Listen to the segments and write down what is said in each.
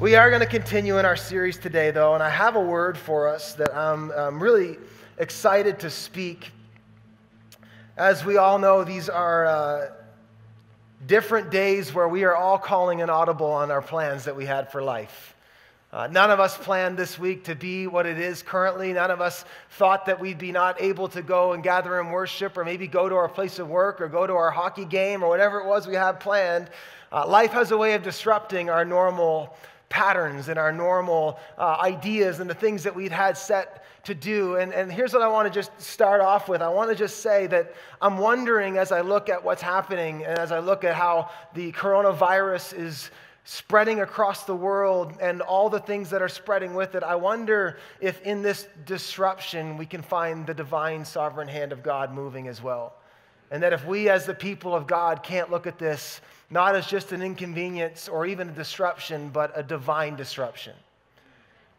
We are going to continue in our series today, though, and I have a word for us that I'm, I'm really excited to speak. As we all know, these are uh, different days where we are all calling an audible on our plans that we had for life. Uh, none of us planned this week to be what it is currently. None of us thought that we'd be not able to go and gather and worship or maybe go to our place of work or go to our hockey game or whatever it was we had planned. Uh, life has a way of disrupting our normal patterns and our normal uh, ideas and the things that we'd had set to do. And, and here's what I want to just start off with I want to just say that I'm wondering as I look at what's happening and as I look at how the coronavirus is spreading across the world and all the things that are spreading with it, I wonder if in this disruption we can find the divine sovereign hand of God moving as well. And that if we, as the people of God, can't look at this not as just an inconvenience or even a disruption, but a divine disruption.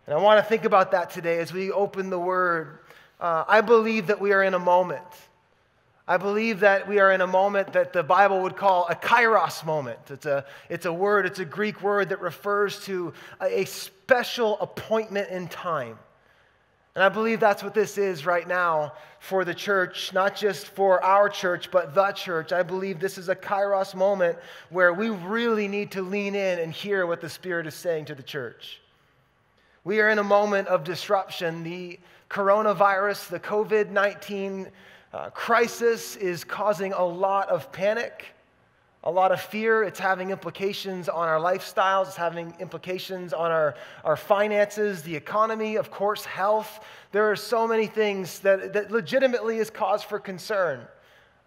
And I want to think about that today as we open the Word. Uh, I believe that we are in a moment. I believe that we are in a moment that the Bible would call a kairos moment. It's a, it's a word, it's a Greek word that refers to a, a special appointment in time. And I believe that's what this is right now for the church, not just for our church, but the church. I believe this is a kairos moment where we really need to lean in and hear what the Spirit is saying to the church. We are in a moment of disruption. The coronavirus, the COVID 19 uh, crisis, is causing a lot of panic a lot of fear. It's having implications on our lifestyles, it's having implications on our, our finances, the economy, of course, health. There are so many things that, that legitimately is cause for concern.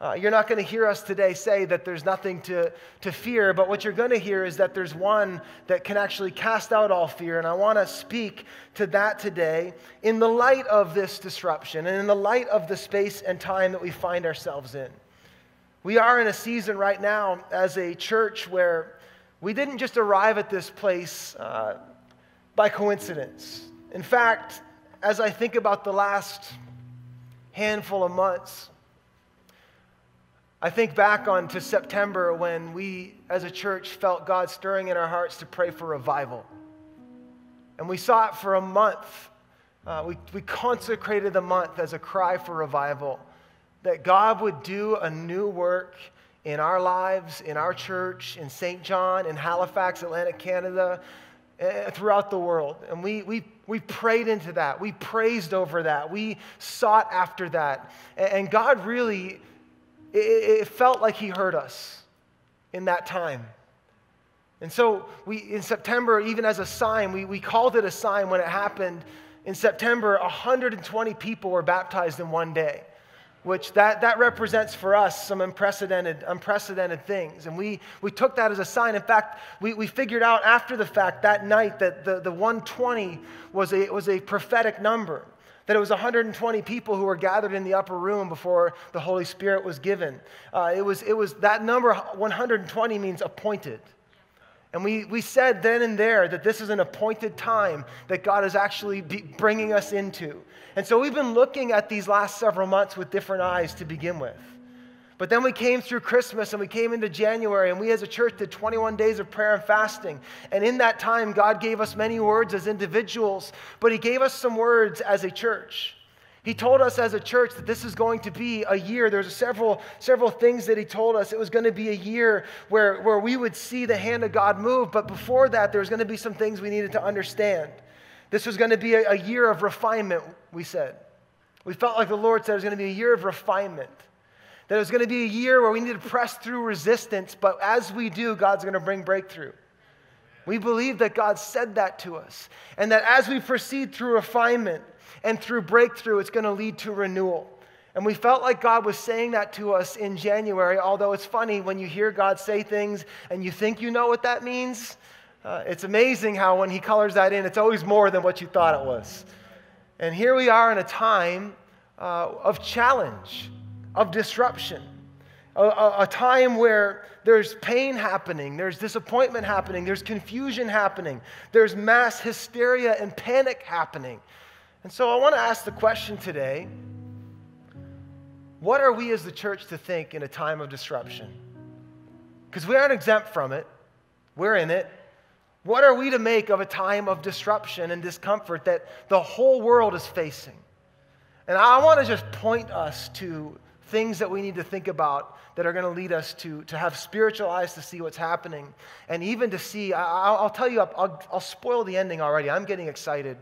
Uh, you're not going to hear us today say that there's nothing to, to fear, but what you're going to hear is that there's one that can actually cast out all fear. And I want to speak to that today in the light of this disruption and in the light of the space and time that we find ourselves in. We are in a season right now as a church where we didn't just arrive at this place uh, by coincidence. In fact, as I think about the last handful of months, I think back on to September when we as a church felt God stirring in our hearts to pray for revival. And we saw it for a month. Uh, we, we consecrated the month as a cry for revival that God would do a new work in our lives, in our church, in Saint John, in Halifax, Atlantic Canada, uh, throughout the world. And we, we, we prayed into that. We praised over that. We sought after that. And God really, it, it felt like He heard us in that time. And so we, in September, even as a sign, we, we called it a sign when it happened. In September, 120 people were baptized in one day which that, that represents for us some unprecedented, unprecedented things. And we, we took that as a sign. In fact, we, we figured out after the fact that night that the, the 120 was a, was a prophetic number, that it was 120 people who were gathered in the upper room before the Holy Spirit was given. Uh, it, was, it was that number, 120 means appointed. And we, we said then and there that this is an appointed time that God is actually bringing us into. And so we've been looking at these last several months with different eyes to begin with. But then we came through Christmas and we came into January, and we as a church did 21 days of prayer and fasting. And in that time, God gave us many words as individuals, but He gave us some words as a church. He told us as a church that this is going to be a year. There's several, several things that he told us. It was going to be a year where, where we would see the hand of God move. But before that, there was going to be some things we needed to understand. This was going to be a, a year of refinement, we said. We felt like the Lord said it was going to be a year of refinement. That it was going to be a year where we need to press through resistance, but as we do, God's going to bring breakthrough. We believe that God said that to us, and that as we proceed through refinement, and through breakthrough, it's going to lead to renewal. And we felt like God was saying that to us in January, although it's funny when you hear God say things and you think you know what that means. Uh, it's amazing how when He colors that in, it's always more than what you thought it was. And here we are in a time uh, of challenge, of disruption, a, a, a time where there's pain happening, there's disappointment happening, there's confusion happening, there's mass hysteria and panic happening. And so I want to ask the question today what are we as the church to think in a time of disruption? Because we aren't exempt from it, we're in it. What are we to make of a time of disruption and discomfort that the whole world is facing? And I want to just point us to things that we need to think about that are going to lead us to, to have spiritual eyes to see what's happening and even to see. I, will tell you, I'll, I'll spoil the ending already. I'm getting excited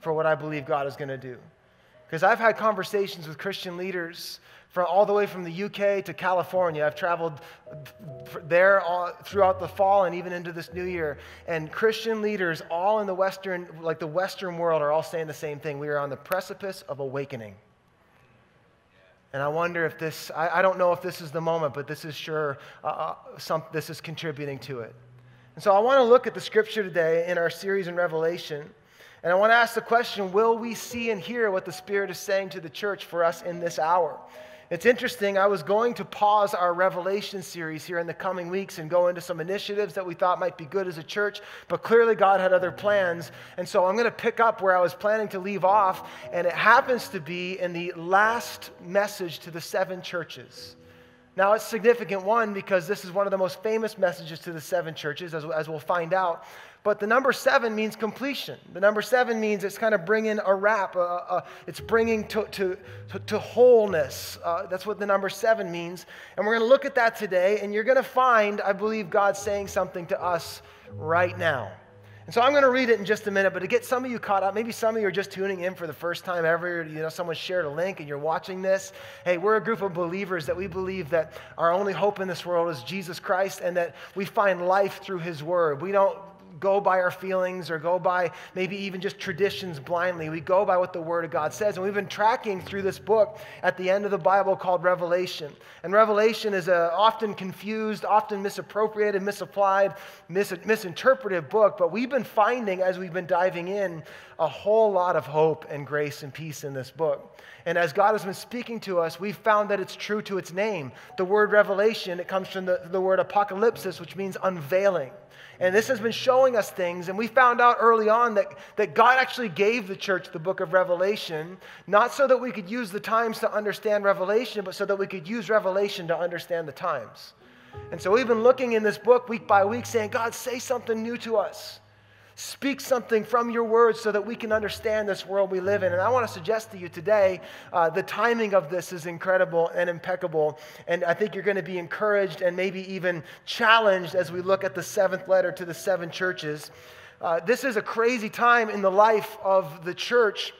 for what I believe God is going to do. Because I've had conversations with Christian leaders from all the way from the UK to California. I've traveled there all, throughout the fall and even into this new year. And Christian leaders, all in the Western, like the Western world, are all saying the same thing. We are on the precipice of awakening. And I wonder if this, I, I don't know if this is the moment, but this is sure, uh, uh, some, this is contributing to it. And so I want to look at the scripture today in our series in Revelation. And I want to ask the question will we see and hear what the Spirit is saying to the church for us in this hour? It's interesting. I was going to pause our Revelation series here in the coming weeks and go into some initiatives that we thought might be good as a church, but clearly God had other plans. And so I'm going to pick up where I was planning to leave off, and it happens to be in the last message to the seven churches. Now, it's significant, one, because this is one of the most famous messages to the seven churches, as, as we'll find out. But the number seven means completion. The number seven means it's kind of bringing a wrap, uh, uh, it's bringing to, to, to, wholeness. Uh, that's what the number seven means. And we're going to look at that today, and you're going to find, I believe, God saying something to us right now. And so I'm going to read it in just a minute, but to get some of you caught up, maybe some of you are just tuning in for the first time ever. You know, someone shared a link and you're watching this. Hey, we're a group of believers that we believe that our only hope in this world is Jesus Christ and that we find life through his word. We don't go by our feelings or go by maybe even just traditions blindly. We go by what the Word of God says. And we've been tracking through this book at the end of the Bible called Revelation. And Revelation is a often confused, often misappropriated, misapplied, mis- misinterpreted book. But we've been finding as we've been diving in a whole lot of hope and grace and peace in this book. And as God has been speaking to us, we've found that it's true to its name. The word revelation, it comes from the, the word apocalypsis, which means unveiling. And this has been showing us things. And we found out early on that, that God actually gave the church the book of Revelation, not so that we could use the times to understand Revelation, but so that we could use Revelation to understand the times. And so we've been looking in this book week by week saying, God, say something new to us. Speak something from your words so that we can understand this world we live in. And I want to suggest to you today uh, the timing of this is incredible and impeccable. And I think you're going to be encouraged and maybe even challenged as we look at the seventh letter to the seven churches. Uh, this is a crazy time in the life of the church.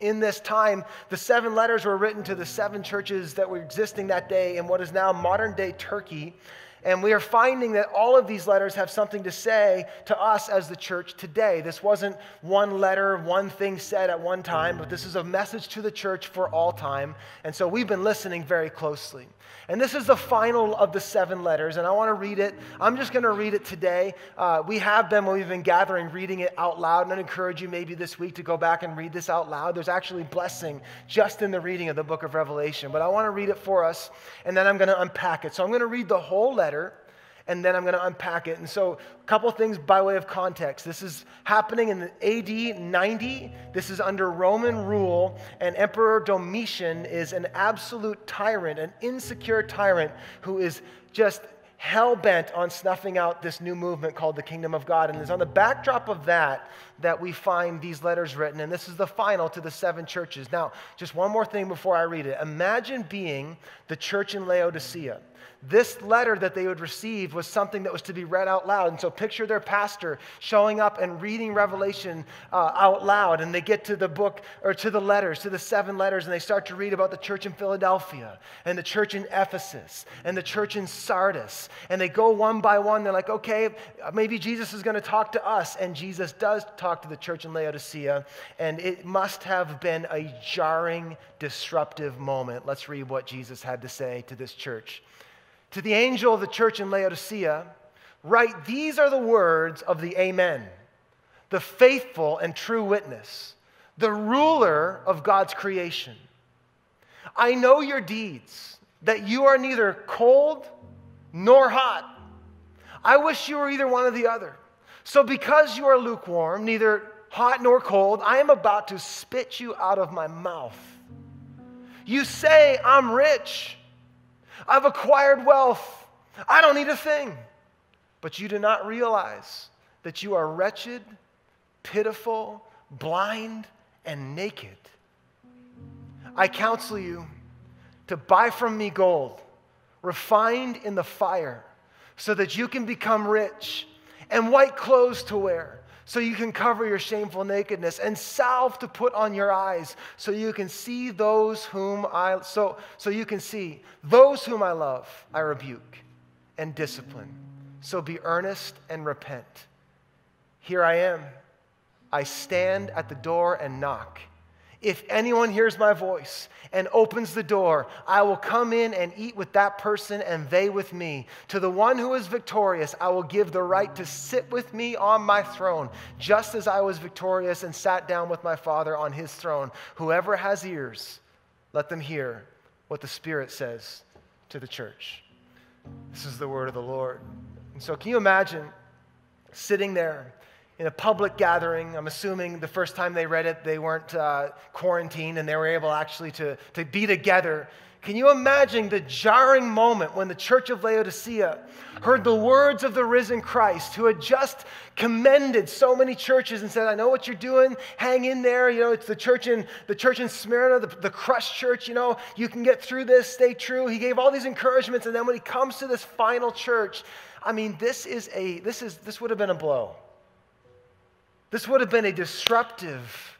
In this time, the seven letters were written to the seven churches that were existing that day in what is now modern day Turkey. And we are finding that all of these letters have something to say to us as the church today. This wasn't one letter, one thing said at one time, but this is a message to the church for all time. And so we've been listening very closely. And this is the final of the seven letters, and I want to read it. I'm just going to read it today. Uh, we have been, when we've been gathering, reading it out loud, and I'd encourage you maybe this week to go back and read this out loud. There's actually blessing just in the reading of the book of Revelation. But I want to read it for us, and then I'm going to unpack it. So I'm going to read the whole letter and then I'm going to unpack it. And so, a couple things by way of context. This is happening in AD 90. This is under Roman rule, and Emperor Domitian is an absolute tyrant, an insecure tyrant who is just hell bent on snuffing out this new movement called the kingdom of God. And it's on the backdrop of that that we find these letters written. And this is the final to the seven churches. Now, just one more thing before I read it. Imagine being the church in Laodicea this letter that they would receive was something that was to be read out loud. And so picture their pastor showing up and reading Revelation uh, out loud. And they get to the book or to the letters, to the seven letters, and they start to read about the church in Philadelphia and the church in Ephesus and the church in Sardis. And they go one by one. They're like, okay, maybe Jesus is going to talk to us. And Jesus does talk to the church in Laodicea. And it must have been a jarring, disruptive moment. Let's read what Jesus had to say to this church. To the angel of the church in Laodicea, write these are the words of the Amen, the faithful and true witness, the ruler of God's creation. I know your deeds, that you are neither cold nor hot. I wish you were either one or the other. So, because you are lukewarm, neither hot nor cold, I am about to spit you out of my mouth. You say, I'm rich I've acquired wealth. I don't need a thing. But you do not realize that you are wretched, pitiful, blind, and naked. I counsel you to buy from me gold, refined in the fire, so that you can become rich, and white clothes to wear, so you can cover your shameful nakedness, and salve to put on your eyes, so you can see those whom I so so you can see those whom I love, I rebuke and discipline. So be earnest and repent. Here I am. I stand at the door and knock. If anyone hears my voice and opens the door, I will come in and eat with that person and they with me. To the one who is victorious, I will give the right to sit with me on my throne, just as I was victorious and sat down with my Father on his throne. Whoever has ears, let them hear what the Spirit says to the church. This is the word of the Lord. And so, can you imagine sitting there? In a public gathering. I'm assuming the first time they read it, they weren't uh, quarantined and they were able actually to, to be together. Can you imagine the jarring moment when the church of Laodicea heard the words of the risen Christ, who had just commended so many churches and said, I know what you're doing, hang in there. You know, it's the church in, the church in Smyrna, the, the crushed church, you know, you can get through this, stay true. He gave all these encouragements, and then when he comes to this final church, I mean, this is a, this is, this would have been a blow. This would have been a disruptive,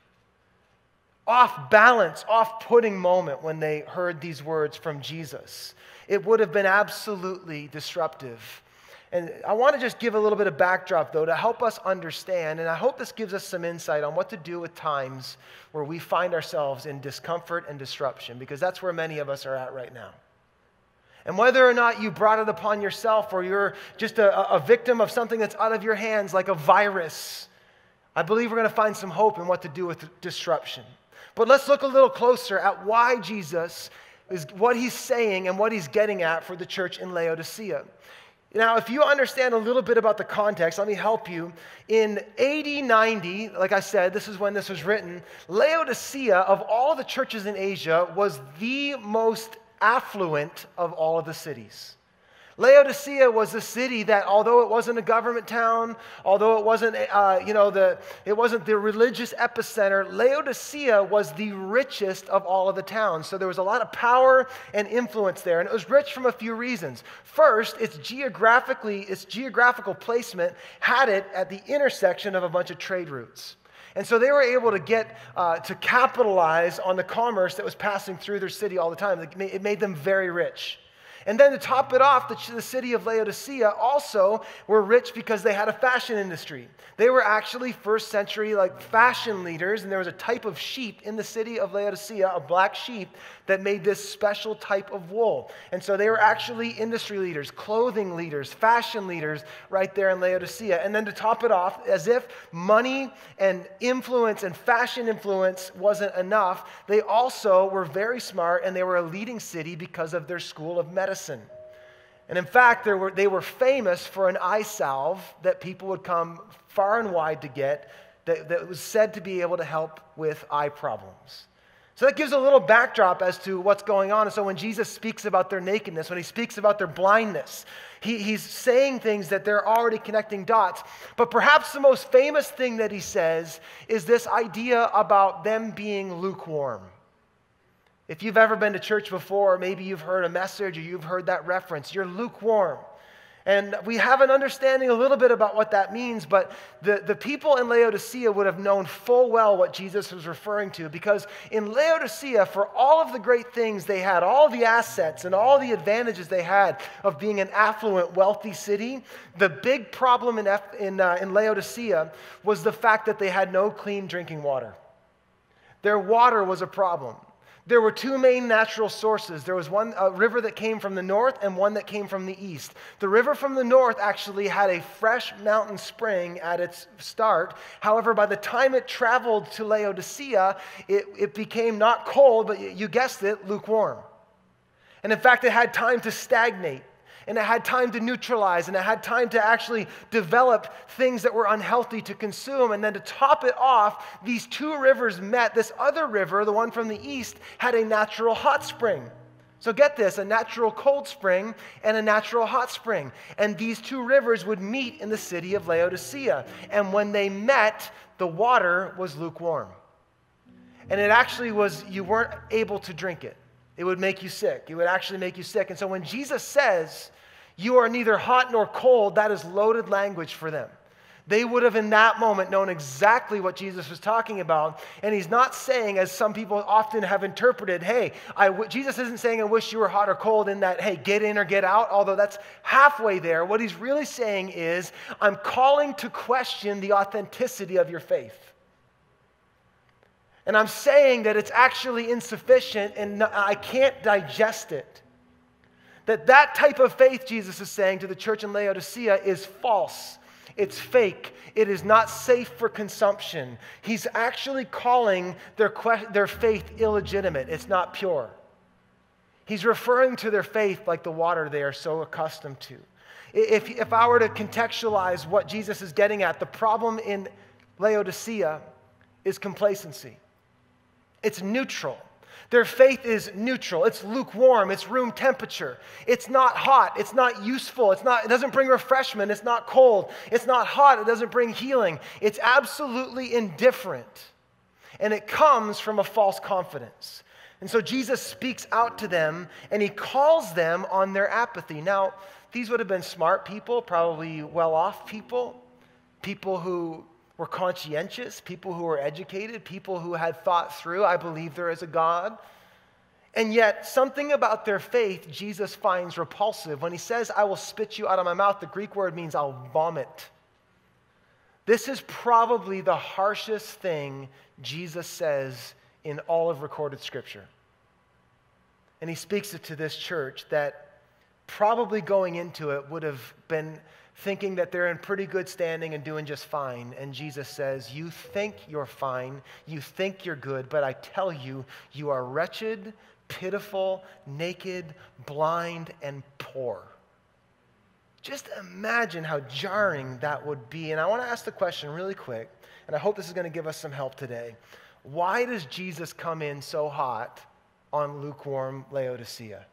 off balance, off putting moment when they heard these words from Jesus. It would have been absolutely disruptive. And I want to just give a little bit of backdrop, though, to help us understand. And I hope this gives us some insight on what to do with times where we find ourselves in discomfort and disruption, because that's where many of us are at right now. And whether or not you brought it upon yourself or you're just a, a victim of something that's out of your hands, like a virus, I believe we're going to find some hope in what to do with disruption. But let's look a little closer at why Jesus is what he's saying and what he's getting at for the church in Laodicea. Now, if you understand a little bit about the context, let me help you. In AD 90, like I said, this is when this was written, Laodicea, of all the churches in Asia, was the most affluent of all of the cities. Laodicea was a city that, although it wasn't a government town, although it wasn't, uh, you know, the, it wasn't the religious epicenter, Laodicea was the richest of all of the towns. So there was a lot of power and influence there, and it was rich from a few reasons. First, its geographically, its geographical placement had it at the intersection of a bunch of trade routes. And so they were able to get uh, to capitalize on the commerce that was passing through their city all the time. It made them very rich. And then to top it off, the, the, city of Laodicea also were rich because they had a fashion industry. They were actually first century like fashion leaders, and there was a type of sheep in the city of Laodicea, a black sheep, that made this special type of wool. And so they were actually industry leaders, clothing leaders, fashion leaders right there in Laodicea. And then to top it off, as if money and influence and fashion influence wasn't enough, they also were very smart and they were a leading city because of their school of medicine. And in fact, were, they were famous for an eye salve that people would come far and wide to get that, that was said to be able to help with eye problems. So that gives a little backdrop as to what's going on. And so when Jesus speaks about their nakedness, when he speaks about their blindness, he, he's saying things that they're already connecting dots. But perhaps the most famous thing that he says is this idea about them being lukewarm. If you've ever been to church before, maybe you've heard a message or you've heard that reference, you're lukewarm. And we have an understanding a little bit about what that means, but the, the people in Laodicea would have known full well what Jesus was referring to because in Laodicea, for all of the great things they had, all the assets and all the advantages they had of being an affluent, wealthy city, the big problem in, in, uh, in Laodicea was the fact that they had no clean drinking water. Their water was a problem. There were two main natural sources. There was one a river that came from the north and one that came from the east. The river from the north actually had a fresh mountain spring at its start. However, by the time it traveled to Laodicea, it, it became not cold, but you guessed it, lukewarm. And in fact, it had time to stagnate and it had time to neutralize and it had time to actually develop things that were unhealthy to consume. And then to top it off, these two rivers met. This other river, the one from the east, had a natural hot spring. So get this a natural cold spring and a natural hot spring. And these two rivers would meet in the city of Laodicea. And when they met, the water was lukewarm. And it actually was, you weren't able to drink it. It would make you sick. It would actually make you sick. And so when Jesus says, You are neither hot nor cold, that is loaded language for them. They would have, in that moment, known exactly what Jesus was talking about. And he's not saying, as some people often have interpreted, hey, Jesus isn't saying, I wish you were hot or cold, in that, hey, get in or get out, although that's halfway there. What he's really saying is, I'm calling to question the authenticity of your faith. And I'm saying that it's actually insufficient and I can't digest it. That that type of faith, Jesus is saying to the church in Laodicea, is false it's fake. It is not safe for consumption. He's actually calling their, que- their faith illegitimate. It's not pure. He's referring to their faith like the water they are so accustomed to. If, if I were to contextualize what Jesus is getting at, the problem in Laodicea is complacency. It's neutral. Their faith is neutral. It's lukewarm. It's room temperature. It's not hot. It's not useful. It's not, it doesn't bring refreshment. It's not cold. It's not hot. It doesn't bring healing. It's absolutely indifferent. And it comes from a false confidence. And so Jesus speaks out to them and he calls them on their apathy. Now, these would have been smart people, probably well off people, people who were conscientious, people who were educated, people who had thought through, I believe there is a God. And yet, something about their faith Jesus finds repulsive. When he says, I will spit you out of my mouth, the Greek word means I'll vomit. This is probably the harshest thing Jesus says in all of recorded scripture. And he speaks it to this church that probably going into it would have been thinking that they're in pretty good standing and doing just fine. And Jesus says, You think you're fine, you think you're good, but I tell you, you are wretched, pitiful, naked, blind, and poor. Just imagine how jarring that would be. And I want to ask the question really quick, and I hope this is going to give us some help today. Why does Jesus come in so hot on lukewarm Laodicea?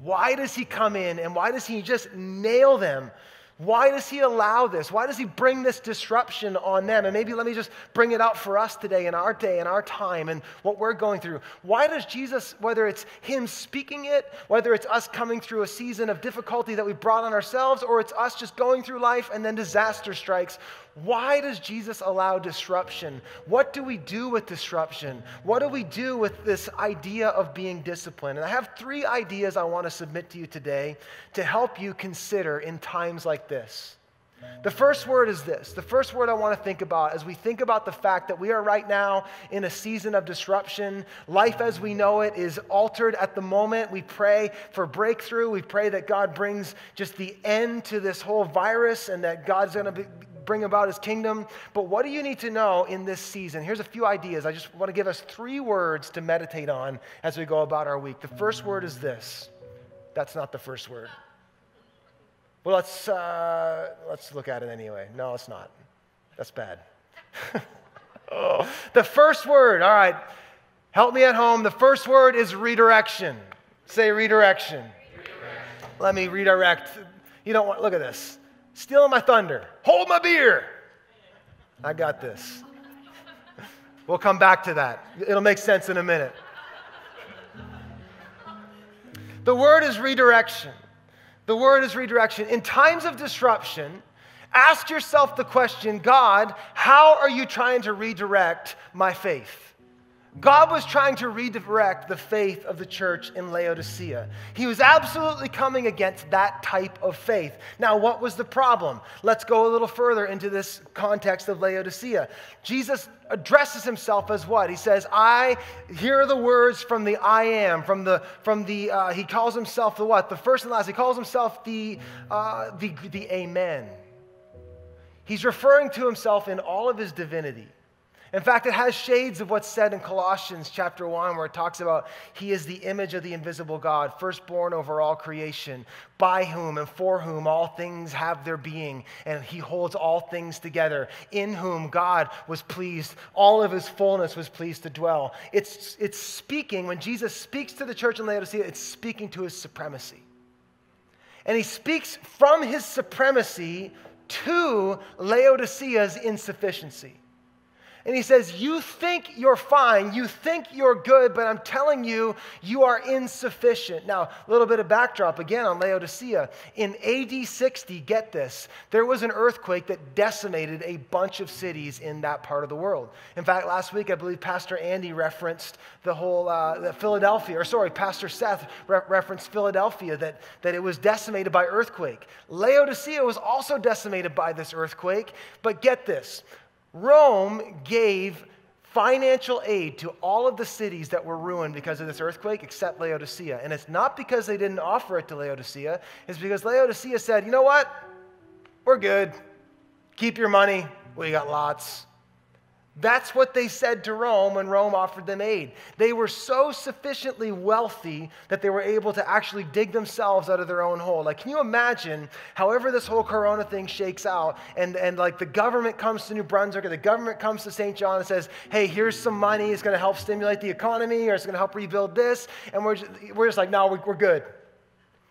Why does he come in and why does he just nail them? Why does he allow this? Why does he bring this disruption on them? And maybe let me just bring it out for us today in our day, in our time, and what we're going through. Why does Jesus, whether it's him speaking it, whether it's us coming through a season of difficulty that we brought on ourselves, or it's us just going through life and then disaster strikes, why does Jesus allow disruption? What do we do with disruption? What do we do with this idea of being disciplined? And I have three ideas I want to submit to you today to help you consider in times like this. The first word is this. The first word I want to think about as we think about the fact that we are right now in a season of disruption. Life as we know it is altered at the moment. We pray for breakthrough. We pray that God brings just the end to this whole virus and that God's going to bring about his kingdom. But what do you need to know in this season? Here's a few ideas. I just want to give us three words to meditate on as we go about our week. The first word is this. That's not the first word. Well, let's, uh, let's look at it anyway. No, it's not. That's bad. oh. The first word, all right, help me at home. The first word is redirection. Say redirection. redirection. Let me redirect. You don't want, look at this stealing my thunder. Hold my beer. I got this. We'll come back to that. It'll make sense in a minute. The word is redirection. The word is redirection. In times of disruption, ask yourself the question God, how are you trying to redirect my faith? God was trying to redirect the faith of the church in Laodicea. He was absolutely coming against that type of faith. Now, what was the problem? Let's go a little further into this context of Laodicea. Jesus addresses himself as what? He says, I, hear the words from the I am, from the, from the, uh, he calls himself the what? The first and last. He calls himself the, uh, the, the Amen. He's referring to himself in all of his divinity. In fact, it has shades of what's said in Colossians chapter 1, where it talks about He is the image of the invisible God, firstborn over all creation, by whom and for whom all things have their being, and He holds all things together, in whom God was pleased, all of His fullness was pleased to dwell. It's, it's speaking, when Jesus speaks to the church in Laodicea, it's speaking to His supremacy. And He speaks from His supremacy to Laodicea's insufficiency. And he says, You think you're fine, you think you're good, but I'm telling you, you are insufficient. Now, a little bit of backdrop again on Laodicea. In AD 60, get this, there was an earthquake that decimated a bunch of cities in that part of the world. In fact, last week, I believe Pastor Andy referenced the whole uh, Philadelphia, or sorry, Pastor Seth re- referenced Philadelphia, that, that it was decimated by earthquake. Laodicea was also decimated by this earthquake, but get this Rome gave financial aid to all of the cities that were ruined because of this earthquake except Laodicea. And it's not because they didn't offer it to Laodicea, it's because Laodicea said, you know what? We're good. Keep your money. We got lots. That's what they said to Rome when Rome offered them aid. They were so sufficiently wealthy that they were able to actually dig themselves out of their own hole. Like, can you imagine, however, this whole corona thing shakes out, and, and like the government comes to New Brunswick or the government comes to Saint John and says, hey, here's some money, it's going to help stimulate the economy or it's going to help rebuild this. And we're just, we're just like, no, we're good.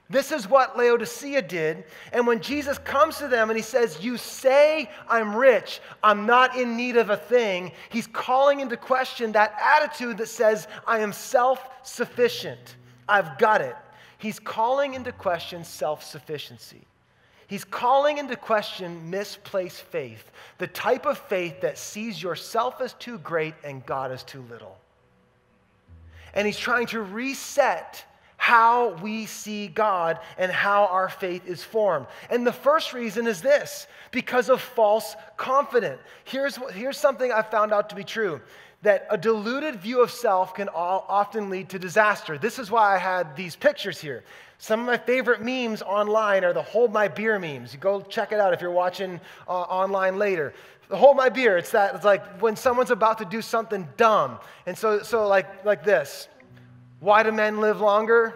This is what Laodicea did. And when Jesus comes to them and he says, You say I'm rich, I'm not in need of a thing, he's calling into question that attitude that says, I am self sufficient, I've got it. He's calling into question self sufficiency. He's calling into question misplaced faith, the type of faith that sees yourself as too great and God as too little. And he's trying to reset how we see God and how our faith is formed. And the first reason is this because of false confidence. Here's, here's something I found out to be true that a deluded view of self can all, often lead to disaster. This is why I had these pictures here. Some of my favorite memes online are the hold my beer memes. You go check it out if you're watching uh, online later. The hold my beer, it's that, it's like when someone's about to do something dumb. And so, so like, like this. Why do men live longer?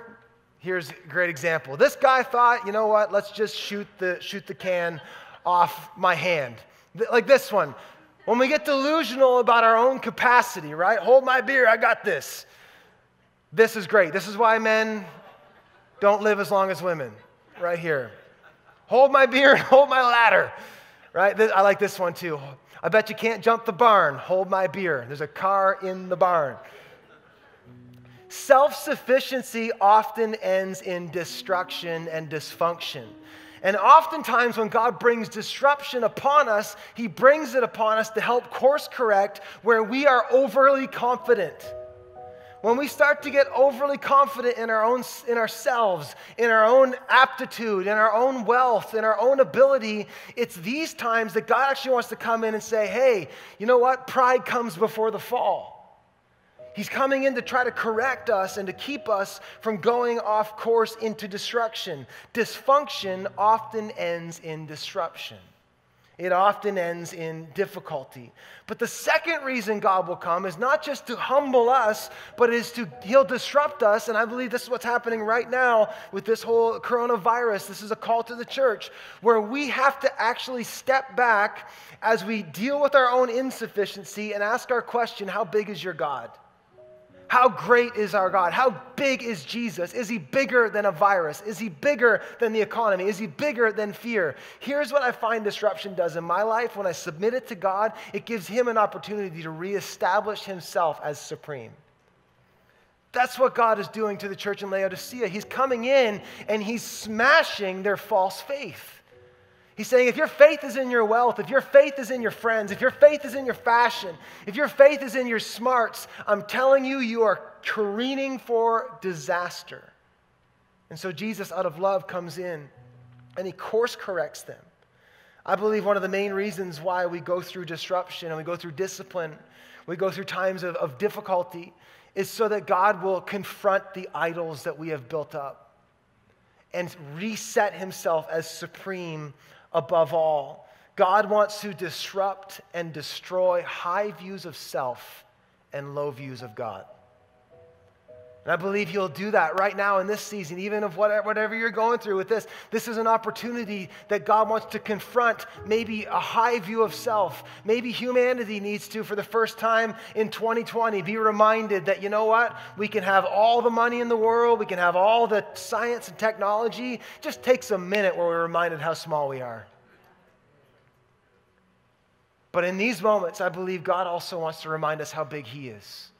Here's a great example. This guy thought, you know what, let's just shoot the, shoot the can off my hand. Like this one. When we get delusional about our own capacity, right? Hold my beer, I got this. This is great. This is why men don't live as long as women, right here. Hold my beer and hold my ladder, right? I like this one too. I bet you can't jump the barn. Hold my beer. There's a car in the barn. Self sufficiency often ends in destruction and dysfunction. And oftentimes, when God brings disruption upon us, He brings it upon us to help course correct where we are overly confident. When we start to get overly confident in our own in ourselves, in our own aptitude, in our own wealth, in our own ability, it's these times that God actually wants to come in and say, "Hey, you know what? Pride comes before the fall." He's coming in to try to correct us and to keep us from going off course into destruction. Dysfunction often ends in disruption. It often ends in difficulty. But the second reason God will come is not just to humble us, but is to he'll disrupt us. And I believe this is what's happening right now with this whole coronavirus. This is a call to the church where we have to actually step back as we deal with our own insufficiency and ask our question, how big is your God? How great is our God? How big is Jesus? Is he bigger than a virus? Is he bigger than the economy? Is he bigger than fear? Here's what I find disruption does in my life when I submit it to God it gives him an opportunity to reestablish himself as supreme. That's what God is doing to the church in Laodicea. He's coming in and he's smashing their false faith. He's saying if your faith is in your wealth, if your faith is in your friends, if your faith is in your fashion, if your faith is in your smarts, I'm telling you, you are careening for disaster. And so Jesus, out of love, comes in and he course corrects them. I believe one of the main reasons why we go through disruption and we go through discipline, we go through times of, of difficulty, is so that God will confront the idols that we have built up and reset himself as supreme above all. God wants to disrupt and destroy high views of self and low views of God. And I believe He'll do that right now in this season, even of whatever, whatever you're going through with this. This is an opportunity that God wants to confront maybe a high view of self. Maybe humanity needs to, for the first time in 2020, be reminded that, you know what? We can have all the money in the world, we can have all the science and technology. It just takes a minute where we're reminded how small we are. But in these moments, I believe God also wants to remind us how big He is.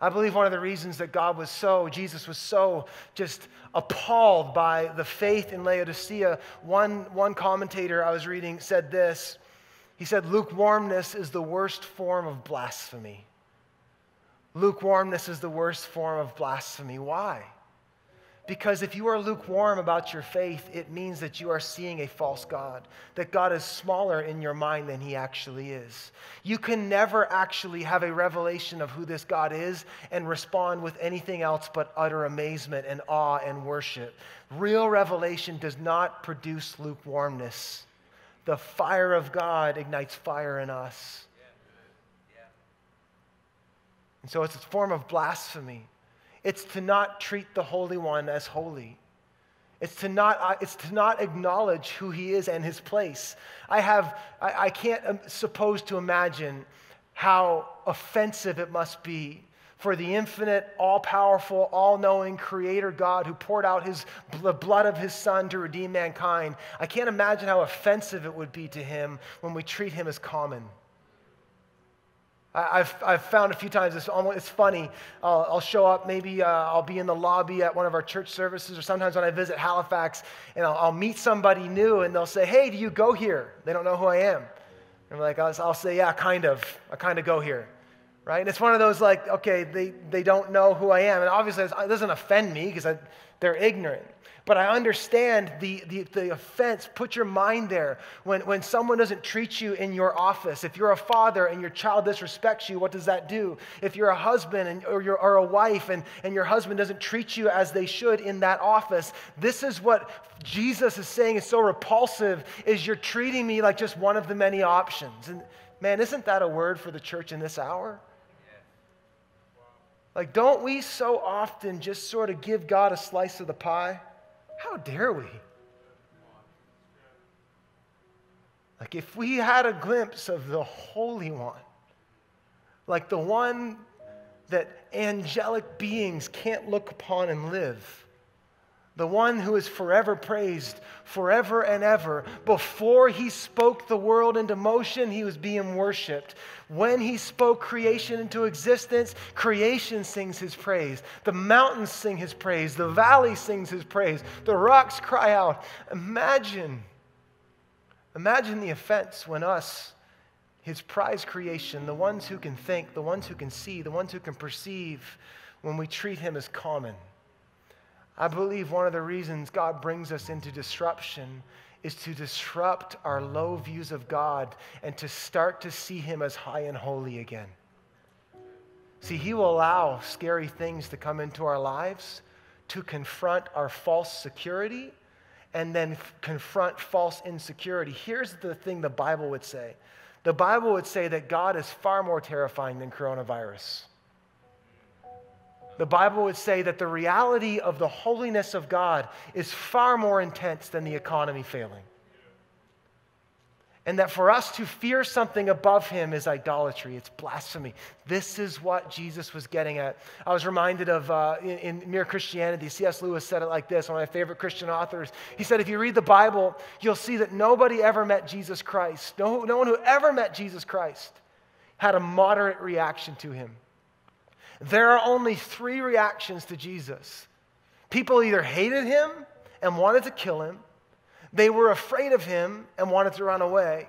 I believe one of the reasons that God was so, Jesus was so just appalled by the faith in Laodicea, one, one commentator I was reading said this. He said, Lukewarmness is the worst form of blasphemy. Lukewarmness is the worst form of blasphemy. Why? Because if you are lukewarm about your faith, it means that you are seeing a false God, that God is smaller in your mind than he actually is. You can never actually have a revelation of who this God is and respond with anything else but utter amazement and awe and worship. Real revelation does not produce lukewarmness. The fire of God ignites fire in us. And so it's a form of blasphemy. It's to not treat the Holy One as holy. It's to not, uh, it's to not acknowledge who he is and his place. I, have, I, I can't um, suppose to imagine how offensive it must be for the infinite, all powerful, all knowing Creator God who poured out his, the blood of his Son to redeem mankind. I can't imagine how offensive it would be to him when we treat him as common. I've, I've found a few times it's, almost, it's funny. I'll, I'll show up, maybe uh, I'll be in the lobby at one of our church services, or sometimes when I visit Halifax, and I'll, I'll, meet somebody new, and they'll say, Hey, do you go here? They don't know who I am. And I'm like, I'll, I'll say, Yeah, kind of. I kind of go here. Right? And it's one of those like, okay, they, they don't know who I am. And obviously, it doesn't offend me because they're ignorant. But I understand the, the, the, offense. Put your mind there. When, when someone doesn't treat you in your office, if you're a father and your child disrespects you, what does that do? If you're a husband and, or, you're, or a wife and, and your husband doesn't treat you as they should in that office, this is what Jesus is saying is so repulsive is you're treating me like just one of the many options. And man, isn't that a word for the church in this hour? Like, don't we so often just sort of give God a slice of the pie? How dare we? Like, if we had a glimpse of the Holy One, like the one that angelic beings can't look upon and live the one who is forever praised, forever and ever. Before he spoke the world into motion, he was being worshiped. When he spoke creation into existence, creation sings his praise. The mountains sing his praise. The valley sings his praise. The rocks cry out. Imagine, imagine the offense when us, his prized creation, the ones who can think, the ones who can see, the ones who can perceive, when we treat him as common. I believe one of the reasons God brings us into disruption is to disrupt our low views of God and to start to see Him as high and holy again. See, He will allow scary things to come into our lives to confront our false security and then f- confront false insecurity. Here's the thing the Bible would say the Bible would say that God is far more terrifying than coronavirus the Bible would say that the reality of the holiness of God is far more intense than the economy failing. And that for us to fear something above him is idolatry, it's blasphemy. This is what Jesus was getting at. I was reminded of uh, in, in Mere Christianity, C.S. Lewis said it like this, one of my favorite Christian authors. He said, If you read the Bible, you'll see that nobody ever met Jesus Christ. No, no one who ever met Jesus Christ had a moderate reaction to him. There are only three reactions to Jesus people either hated him and wanted to kill him, they were afraid of him and wanted to run away,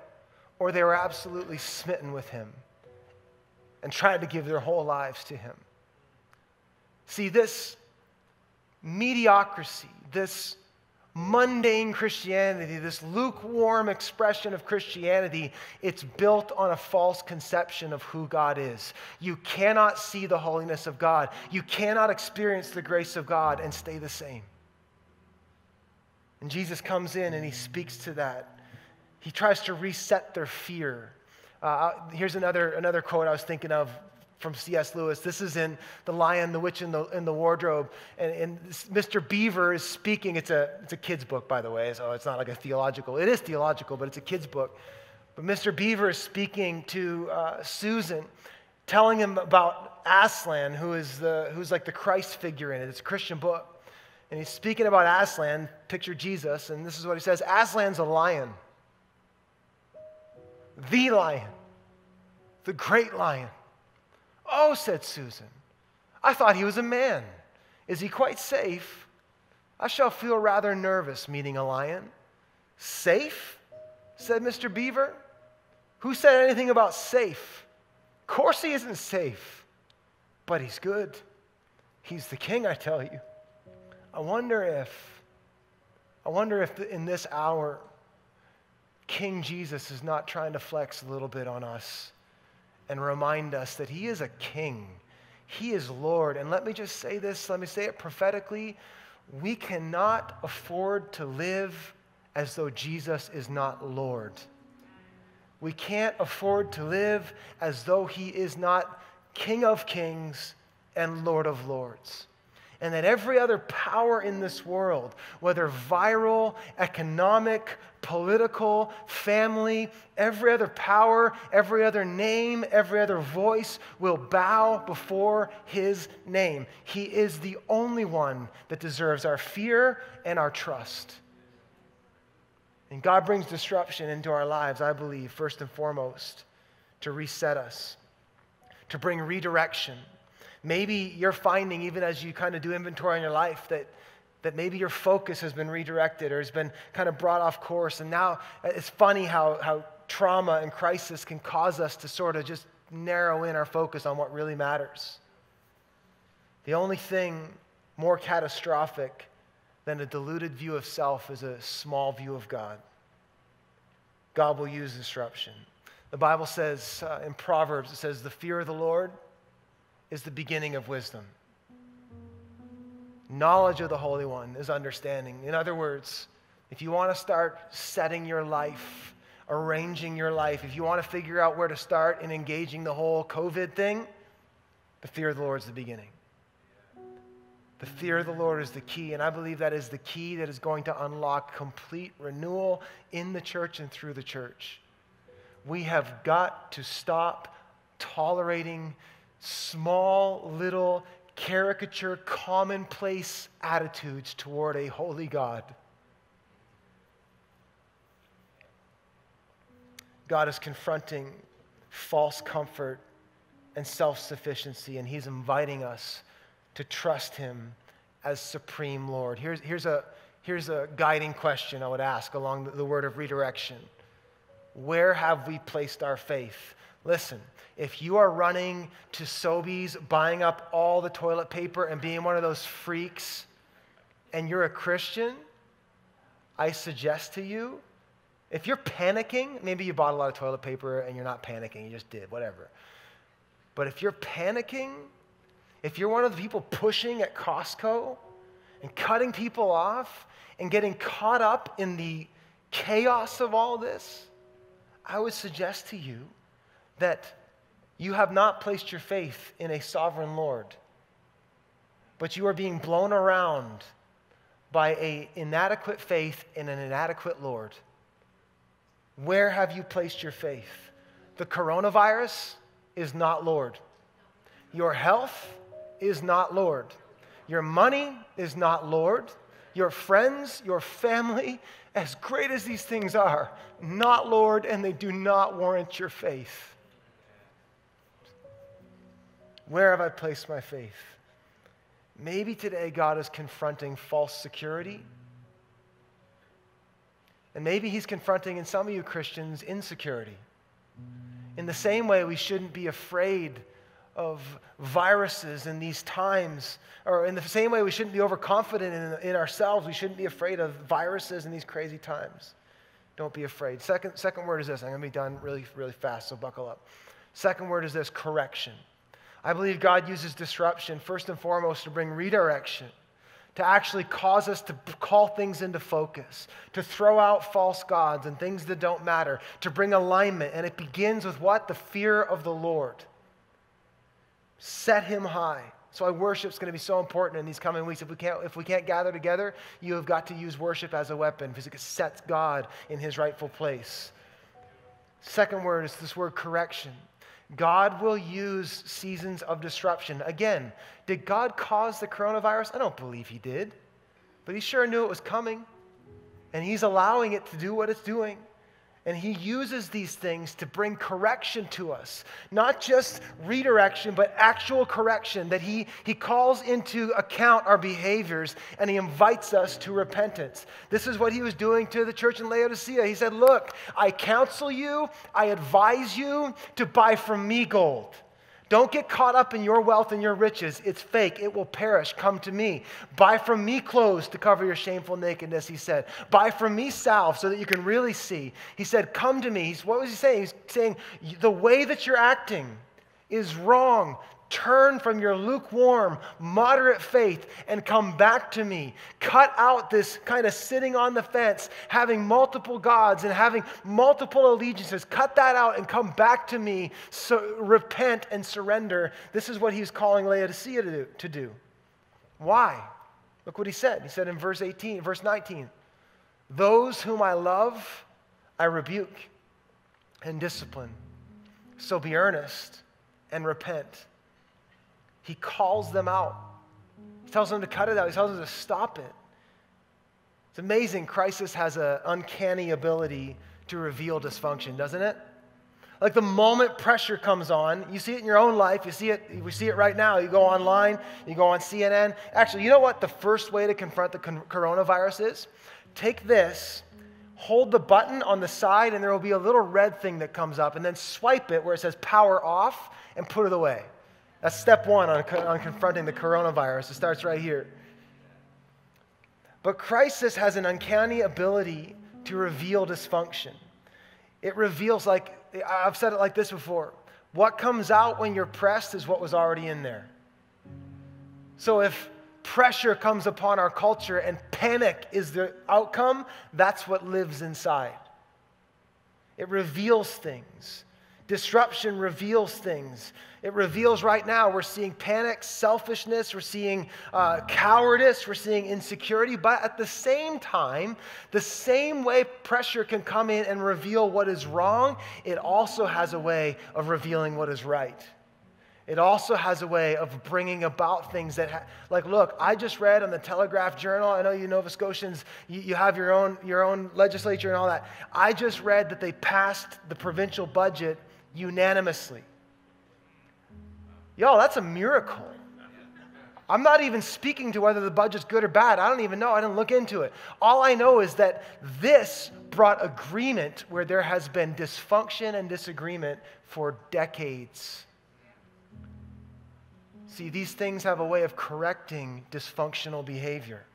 or they were absolutely smitten with him and tried to give their whole lives to him. See, this mediocrity, this mundane Christianity, this lukewarm expression of Christianity, it's built on a false conception of who God is. You cannot see the holiness of God. You cannot experience the grace of God and stay the same. And Jesus comes in and he speaks to that. he tries to reset their fear. Uh, uh here's another, another quote I was thinking of from C.S. Lewis. This is in The Lion, the Witch, and the, and the Wardrobe. And, and Mr. Beaver is speaking. It's a, it's a kid's book, by the way, so it's not like a theological. It is theological, but it's a kid's book. But Mr. Beaver is speaking to uh, Susan, telling him about Aslan, who is the, who's like the Christ figure in it. It's a Christian book. And he's speaking about Aslan, picture Jesus, and this is what he says Aslan's a lion. The lion. The great lion. Oh, said Susan, I thought he was a man. Is he quite safe? I shall feel rather nervous meeting a lion. Safe? said Mr. Beaver. Who said anything about safe? Of course he isn't safe, but he's good. He's the king, I tell you. I wonder if, I wonder if in this hour, King Jesus is not trying to flex a little bit on us and remind us that He is a king. He is Lord. And let me just say this, let me say it prophetically. We cannot afford to live as though Jesus is not Lord. We can't afford to live as though He is not King of kings and Lord of lords and that every other power in this world, whether viral, economic, political, family, every other power, every other name, every other voice will bow before his name. He is the only one that deserves our fear and our trust. And God brings disruption into our lives, I believe, first and foremost, to reset us, to bring redirection Maybe you're finding, even as you kind of do inventory on your life, that, that maybe your focus has been redirected or has been kind of brought off course. And now uh, it's funny how, how trauma and crisis can cause us to sort of just narrow in our focus on what really matters. The only thing more catastrophic than a diluted view of self is a small view of God. God will use disruption. The Bible says uh, in Proverbs, it says, the fear of the Lord is the beginning of wisdom. Knowledge of the Holy One is understanding. In other words, if you want to start setting your life, arranging your life, if you want to figure out where to start in engaging the whole COVID thing, the fear of the Lord is the beginning. The fear of the Lord is the key, and I believe that is the key that is going to unlock complete renewal in the church and through the church. We have got to stop tolerating small, little, caricature, commonplace attitudes toward a holy God. God is confronting false comfort and self sufficiency, and He's inviting us to trust Him as supreme Lord. Here's, here's, a, here's a guiding question I would ask along the, the word of redirection Where have we placed our faith? Listen, if you are running to Sobeys, buying up all the toilet paper and being one of those freaks, and you're a Christian, I suggest to you, if you're panicking, maybe you bought a lot of toilet paper and you're not panicking, you just did, whatever. But if you're panicking, if you're one of the people pushing at Costco and cutting people off and getting caught up in the chaos of all this, I would suggest to you that you have not placed your faith in a sovereign Lord, but you are being blown around by an inadequate faith in an inadequate Lord. Where have you placed your faith? The coronavirus is not Lord. Your health is not Lord. Your money is not Lord. Your friends, your family, as great as these things are, not Lord, and they do not warrant your faith. Where have I placed my faith? Maybe today God is confronting false security. And maybe He's confronting in some of you Christians insecurity. In the same way, we shouldn't be afraid of viruses in these times, or in the same way, we shouldn't be overconfident in, in ourselves. We shouldn't be afraid of viruses in these crazy times. Don't be afraid. Second, second word is this. I'm going to be done really, really fast, so buckle up. Second word is this correction. I believe God uses disruption first and foremost to bring redirection, to actually cause us to call things into focus, to throw out false gods and things that don't matter, to bring alignment. And it begins with what? The fear of the Lord. Set him high. So why is going to be so important in these coming weeks. If we can't, if we can't gather together, you have got to use worship as a weapon because it sets God in his rightful place. Second word is this word correction. God will use seasons of disruption. Again, did God cause the coronavirus? I don't believe he did. But he sure knew it was coming. And he's allowing it to do what it's doing. And he uses these things to bring correction to us. Not just redirection, but actual correction that he, he calls into account our behaviors and he invites us to repentance. This is what he was doing to the church in Laodicea. He said, Look, I counsel you, I advise you to buy from me gold don't get caught up in your wealth and your riches. It's fake. It will perish. Come to me. Buy from me clothes to cover your shameful nakedness, he said. Buy from me salve so that you can really see. He said, Come to me. He's, what was he saying? He's saying, The way that you're acting is wrong. Turn from your lukewarm, moderate faith and come back to me. Cut out this kind of sitting on the fence, having multiple gods and having multiple allegiances. Cut that out and come back to me. So repent and surrender. This is what he's calling Laodicea to do. To do. Why? Look what he said. He said in verse 18, verse 19, Those whom I love, I rebuke and discipline. So be earnest and repent. He calls them out. He tells them to cut it out. He tells them to stop it. It's amazing. Crisis has an uncanny ability to reveal dysfunction, doesn't it? Like the moment pressure comes on, you see it in your own life. You see it. We see it right now. You go online. You go on CNN. Actually, you know what the first way to confront the coronavirus is? Take this, hold the button on the side, and there will be a little red thing that comes up, and then swipe it where it says "power off" and put it away. That's step one on, on confronting the coronavirus. It starts right here. But crisis has an uncanny ability to reveal dysfunction. It reveals, like, I've said it like this before what comes out when you're pressed is what was already in there. So if pressure comes upon our culture and panic is the outcome, that's what lives inside. It reveals things. Disruption reveals things. It reveals right now we're seeing panic, selfishness, we're seeing uh, cowardice, we're seeing insecurity, but at the same time, the same way pressure can come in and reveal what is wrong, it also has a way of revealing what is right. It also has a way of bringing about things that, ha- like, look, I just read on the Telegraph Journal. I know you Nova Scotians, you, you have your own, your own legislature and all that. I just read that they passed the provincial budget unanimously. Y'all, that's a miracle. I'm not even speaking to whether the budget's good or bad. I don't even know. I didn't look into it. All I know is that this brought agreement where there has been dysfunction and disagreement for decades. See, these things have a way of correcting dysfunctional behavior,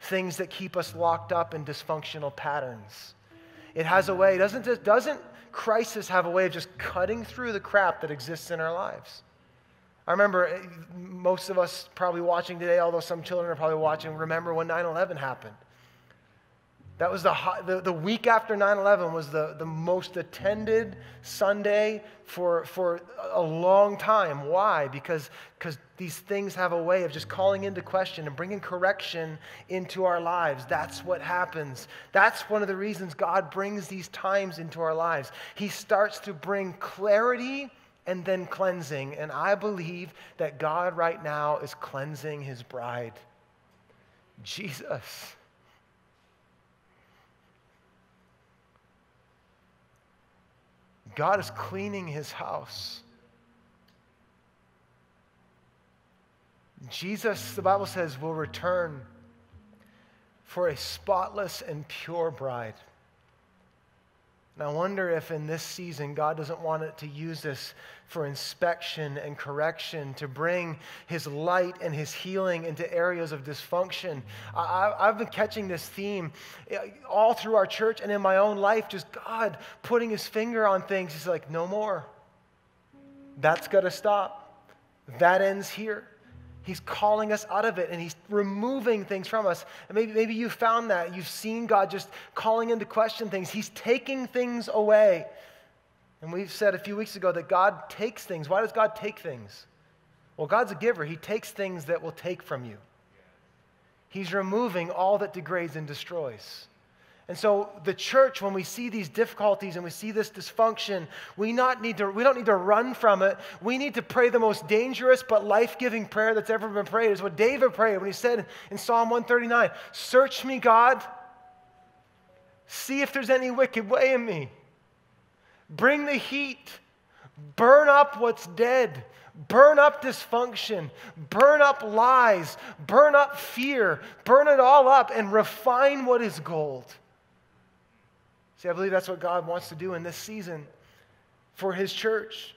things that keep us locked up in dysfunctional patterns. It has a way, doesn't, it, doesn't crisis have a way of just cutting through the crap that exists in our lives? I remember eh, most of us probably watching today, although some children are probably watching, remember when 9 11 happened. That was the, the, the week after 9 11 was the, the most attended Sunday for, for a long time. Why? Because these things have a way of just calling into question and bringing correction into our lives. That's what happens. That's one of the reasons God brings these times into our lives. He starts to bring clarity and then cleansing. And I believe that God right now is cleansing his bride. Jesus. God is cleaning his house. Jesus, the Bible says, will return for a spotless and pure bride. And I wonder if in this season God doesn't want it to use this for inspection and correction, to bring His light and His healing into areas of dysfunction. I, have been catching this theme eh, all through our church and in my own life, just God putting His finger on things. He's like, no more. That's got to stop. That ends here. He's calling us out of it and He's removing things from us. And maybe, maybe you found that. You've seen God just calling into question things. He's taking things away. And we've said a few weeks ago that God takes things. Why does God take things? Well, God's a giver. He takes things that will take from you. He's removing all that degrades and destroys. And so the church, when we see these difficulties and we see this dysfunction, we, not need to, we don't need to run from it. We need to pray the most dangerous but life-giving prayer that's ever been prayed. Is what David prayed when he said in Psalm 139, Search me, God. See if there's any wicked way in me. Bring the heat. Burn up what's dead. Burn up dysfunction, burn up lies, burn up fear, burn it all up and refine what is gold. See, I believe that's what God wants to do in this season for His church.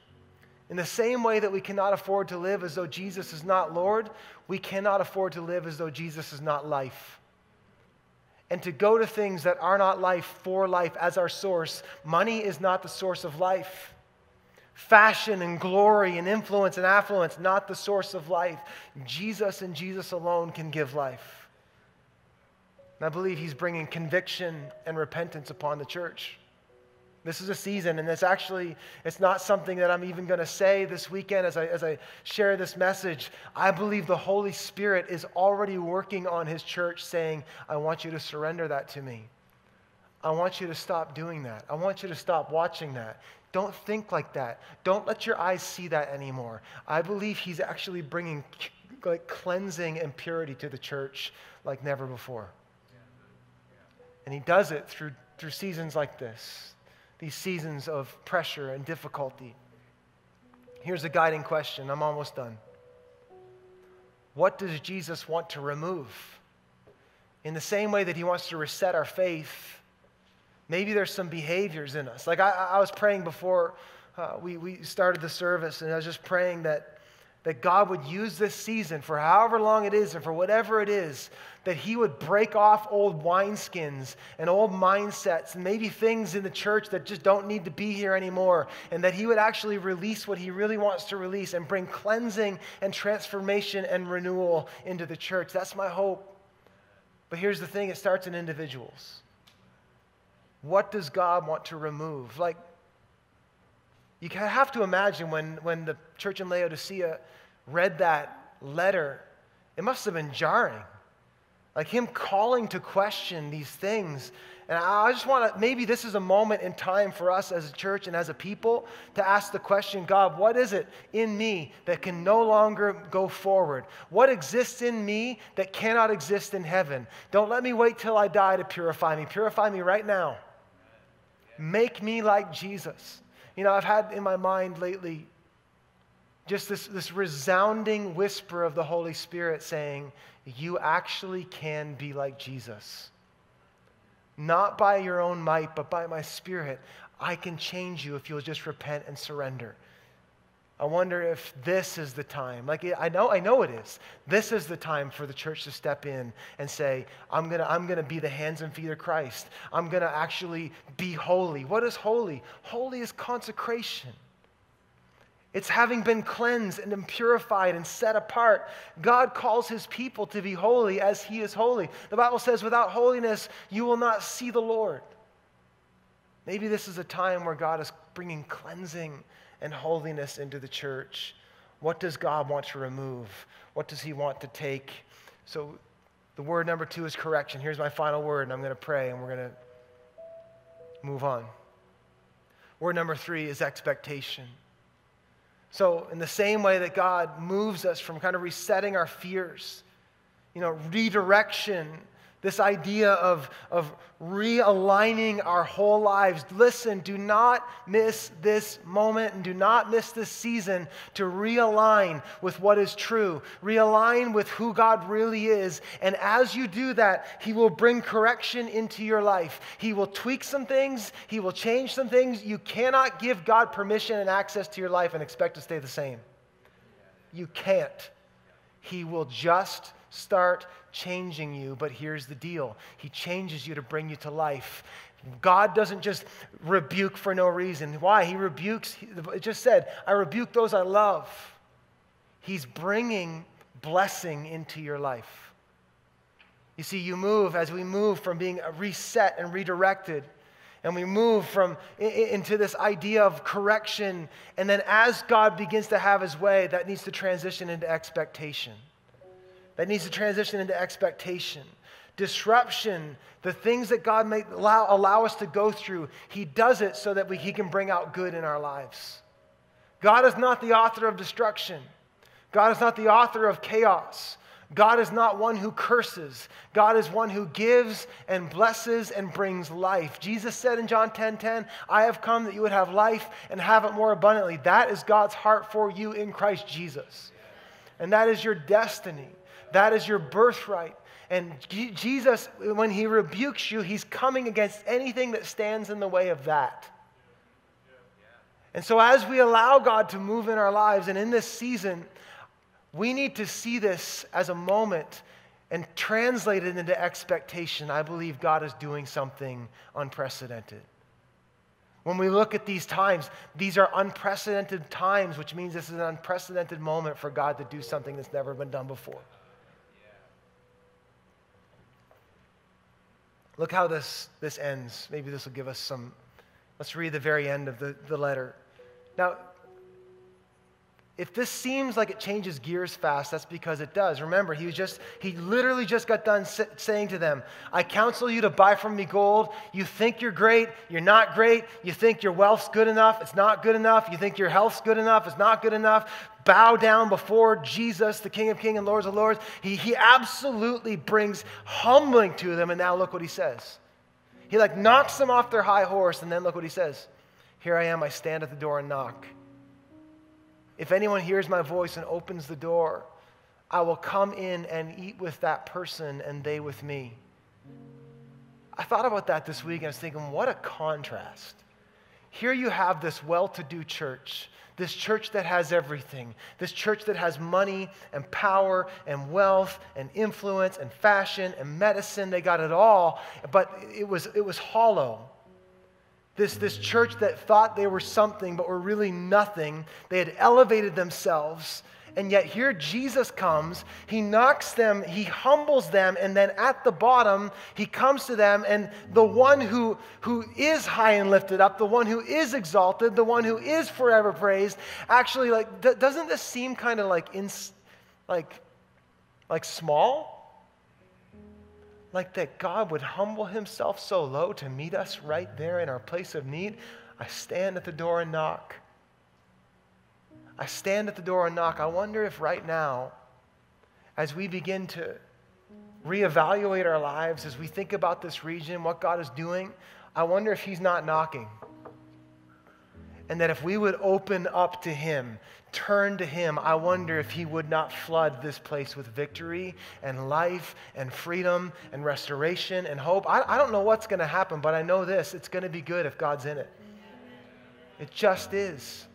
In the same way that we cannot afford to live as though Jesus is not Lord, we cannot afford to live as though Jesus is not life. And to go to things that are not life for life as our source, money is not the source of life fashion and glory and influence and affluence, not the source of life. Jesus and Jesus alone can give life. And I believe he's bringing conviction and repentance upon the church. This is a season, and it's actually, it's not something that I'm even going to say this weekend as I, as I share this message. I believe the Holy Spirit is already working on his church saying, I want you to surrender that to me. I want you to stop doing that. I want you to stop watching that. Don't think like that. Don't let your eyes see that anymore. I believe he's actually bringing like cleansing and purity to the church like never before. And he does it through, through seasons like this, these seasons of pressure and difficulty. Here's a guiding question. I'm almost done. What does Jesus want to remove? In the same way that he wants to reset our faith, Maybe there's some behaviors in us. Like I, I was praying before uh, we, we started the service, and I was just praying that, that God would use this season for however long it is and for whatever it is, that He would break off old wineskins and old mindsets and maybe things in the church that just don't need to be here anymore, and that He would actually release what He really wants to release and bring cleansing and transformation and renewal into the church. That's my hope. But here's the thing it starts in individuals. What does God want to remove? Like, you have to imagine when, when the church in Laodicea read that letter, it must have been jarring. Like him calling to question these things. And I just want to, maybe this is a moment in time for us as a church and as a people to ask the question God, what is it in me that can no longer go forward? What exists in me that cannot exist in heaven? Don't let me wait till I die to purify me. Purify me right now. Make me like Jesus. You know, I've had in my mind lately just this, this resounding whisper of the Holy Spirit saying, You actually can be like Jesus. Not by your own might, but by my Spirit. I can change you if you'll just repent and surrender. I wonder if this is the time. Like I know, I know it is. This is the time for the church to step in and say, "I'm gonna, I'm gonna be the hands and feet of Christ. I'm gonna actually be holy." What is holy? Holy is consecration. It's having been cleansed and purified and set apart. God calls his people to be holy as he is holy. The Bible says, without holiness, you will not see the Lord. Maybe this is a time where God is bringing cleansing and holiness into the church. What does God want to remove? What does He want to take? So, the word number two is correction. Here's my final word, and I'm going to pray and we're going to move on. Word number three is expectation. So, in the same way that God moves us from kind of resetting our fears, you know, redirection this idea of, of realigning our whole lives. Listen, do not miss this moment and do not miss this season to realign with what is true. Realign with who God really is. And as you do that, He will bring correction into your life. He will tweak some things, He will change some things. You cannot give God permission and access to your life and expect to stay the same. You can't. He will just start changing you, but here's the deal He changes you to bring you to life. God doesn't just rebuke for no reason. Why? He rebukes, it just said, I rebuke those I love. He's bringing blessing into your life. You see, you move as we move from being reset and redirected and we move from into this idea of correction and then as god begins to have his way that needs to transition into expectation that needs to transition into expectation disruption the things that god may allow, allow us to go through he does it so that we, he can bring out good in our lives god is not the author of destruction god is not the author of chaos God is not one who curses. God is one who gives and blesses and brings life. Jesus said in John 10:10, 10, 10, "I have come that you would have life and have it more abundantly." That is God's heart for you in Christ Jesus. And that is your destiny. That is your birthright. And Jesus, when he rebukes you, he's coming against anything that stands in the way of that. And so, as we allow God to move in our lives, and in this season, we need to see this as a moment and translate it into expectation. I believe God is doing something unprecedented. When we look at these times, these are unprecedented times, which means this is an unprecedented moment for God to do something that's never been done before. Look how this, this ends. Maybe this will give us some. Let's read the very end of the, the letter. Now, if this seems like it changes gears fast, that's because it does. Remember, he was just he literally just got done saying to them, "I counsel you to buy from me gold. You think you're great, you're not great. You think your wealth's good enough, it's not good enough. You think your health's good enough, it's not good enough. Bow down before Jesus, the King of Kings and Lords of Lords." He he absolutely brings humbling to them and now look what he says. He like knocks them off their high horse and then look what he says. Here I am, I stand at the door and knock. If anyone hears my voice and opens the door, I will come in and eat with that person and they with me. I thought about that this week and I was thinking, what a contrast. Here you have this well to do church, this church that has everything, this church that has money and power and wealth and influence and fashion and medicine. They got it all, but it was, it was hollow. This, this church that thought they were something but were really nothing. They had elevated themselves. And yet here Jesus comes, he knocks them, he humbles them, and then at the bottom, he comes to them, and the one who, who is high and lifted up, the one who is exalted, the one who is forever praised, actually, like, doesn't this seem kind of like, in, like, like small? Like that God would humble himself so low to meet us right there in our place of need, I stand at the door and knock. I stand at the door and knock. I wonder if right now, as we begin to reevaluate our lives, as we think about this region, what God is doing, I wonder if He's not knocking. And that if we would open up to Him, turn to Him, I wonder if He would not flood this place with victory and life and freedom and restoration and hope. I, I don't know what's going to happen, but I know this it's going to be good if God's in it. It just is.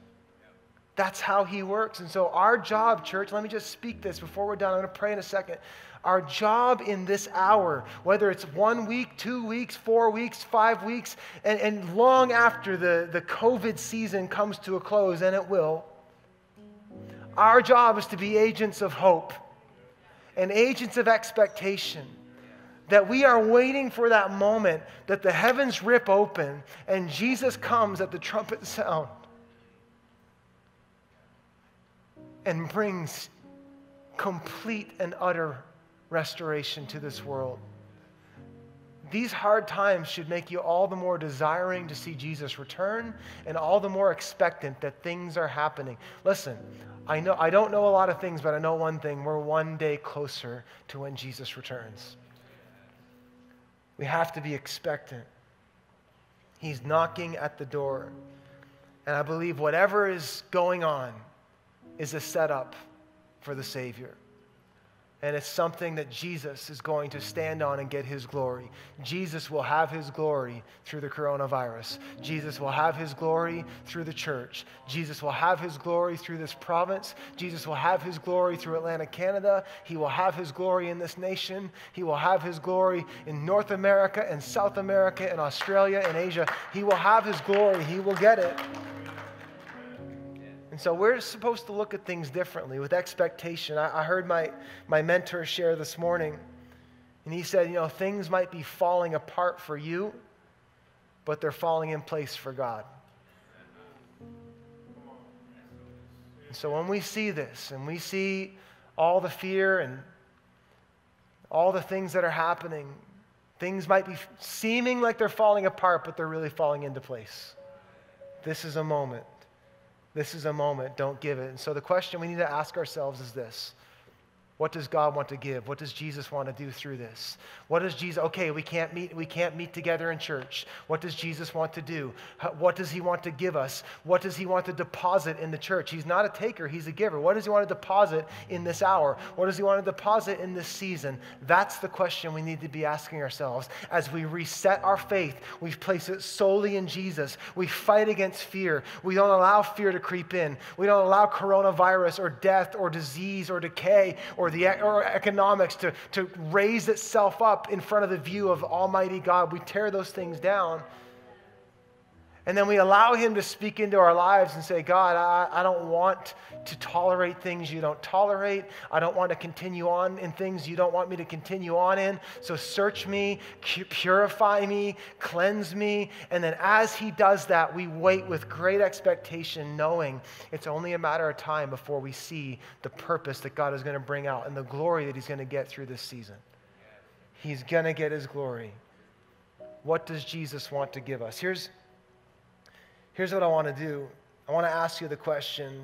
That's how He works. And so, our job, church, let me just speak this before we're done. I'm going to pray in a second. Our job in this hour, whether it's one week, two weeks, four weeks, five weeks, and, and long after the, the COVID season comes to a close, and it will, our job is to be agents of hope and agents of expectation. That we are waiting for that moment that the heavens rip open and Jesus comes at the trumpet sound and brings complete and utter restoration to this world. These hard times should make you all the more desiring to see Jesus return and all the more expectant that things are happening. Listen, I know I don't know a lot of things, but I know one thing. We're one day closer to when Jesus returns. We have to be expectant. He's knocking at the door. And I believe whatever is going on is a setup for the Savior. And it's something that Jesus is going to stand on and get his glory. Jesus will have his glory through the coronavirus. Jesus will have his glory through the church. Jesus will have his glory through this province. Jesus will have his glory through Atlantic Canada. He will have his glory in this nation. He will have his glory in North America and South America and Australia and Asia. He will have his glory. He will get it. And so we're supposed to look at things differently with expectation. I, I heard my, my mentor share this morning, and he said, You know, things might be falling apart for you, but they're falling in place for God. And so when we see this and we see all the fear and all the things that are happening, things might be seeming like they're falling apart, but they're really falling into place. This is a moment. This is a moment. Don't give it. And so the question we need to ask ourselves is this what does God want to give? What does Jesus want to do through this? What does Jesus Okay, we can't meet we can't meet together in church. What does Jesus want to do? What does he want to give us? What does he want to deposit in the church? He's not a taker, he's a giver. What does he want to deposit in this hour? What does he want to deposit in this season? That's the question we need to be asking ourselves as we reset our faith. We place it solely in Jesus. We fight against fear. We don't allow fear to creep in. We don't allow coronavirus or death or disease or decay or or, the, or economics to, to raise itself up in front of the view of Almighty God. We tear those things down. And then we allow Him to speak into our lives and say, God, I, I don't want to tolerate things you don't tolerate. I don't want to continue on in things you don't want me to continue on in. So search me, purify me, cleanse me. And then as He does that, we wait with great expectation, knowing it's only a matter of time before we see the purpose that God is going to bring out and the glory that He's going to get through this season. He's going to get His glory. What does Jesus want to give us? Here's Here's what I want to do I want to ask you the question.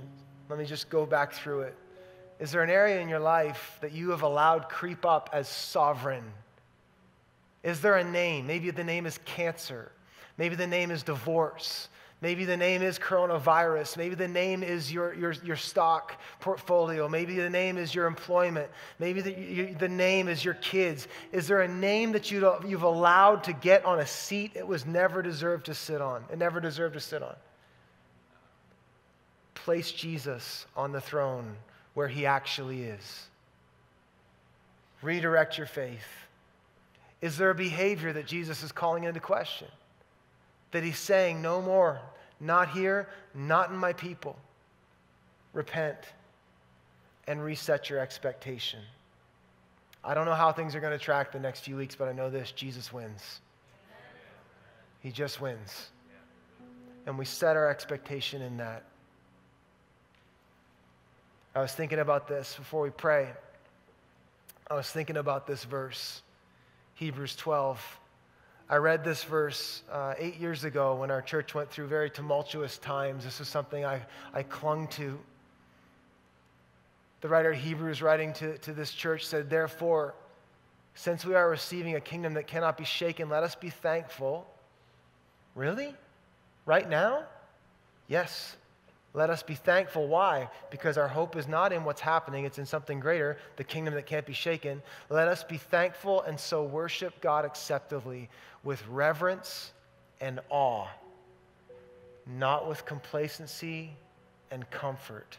Let me just go back through it. Is there an area in your life that you have allowed creep up as sovereign? Is there a name? Maybe the name is cancer. Maybe the name is divorce. Maybe the name is coronavirus. Maybe the name is your, your, your stock portfolio. Maybe the name is your employment. Maybe the, you, the name is your kids. Is there a name that you, you've allowed to get on a seat it was never deserved to sit on? It never deserved to sit on. Place Jesus on the throne where he actually is. Redirect your faith. Is there a behavior that Jesus is calling into question? that he's saying, No more, not here, not in my people. Repent and reset your expectation. I don't know how things are going to track the next few weeks, but I know this Jesus wins. He just wins. And we set our expectation in that. I was thinking about this before we pray. I was thinking about this verse, Hebrews 12. I read this verse uh, eight years ago when our church went through very tumultuous times. This is something I, I clung to. The writer of Hebrews, writing to, to this church, said, Therefore, since we are receiving a kingdom that cannot be shaken, let us be thankful. Really? Right now? Yes. Let us be thankful. Why? Because our hope is not in what's happening, it's in something greater, the kingdom that can't be shaken. Let us be thankful and so worship God acceptably with reverence and awe, not with complacency and comfort.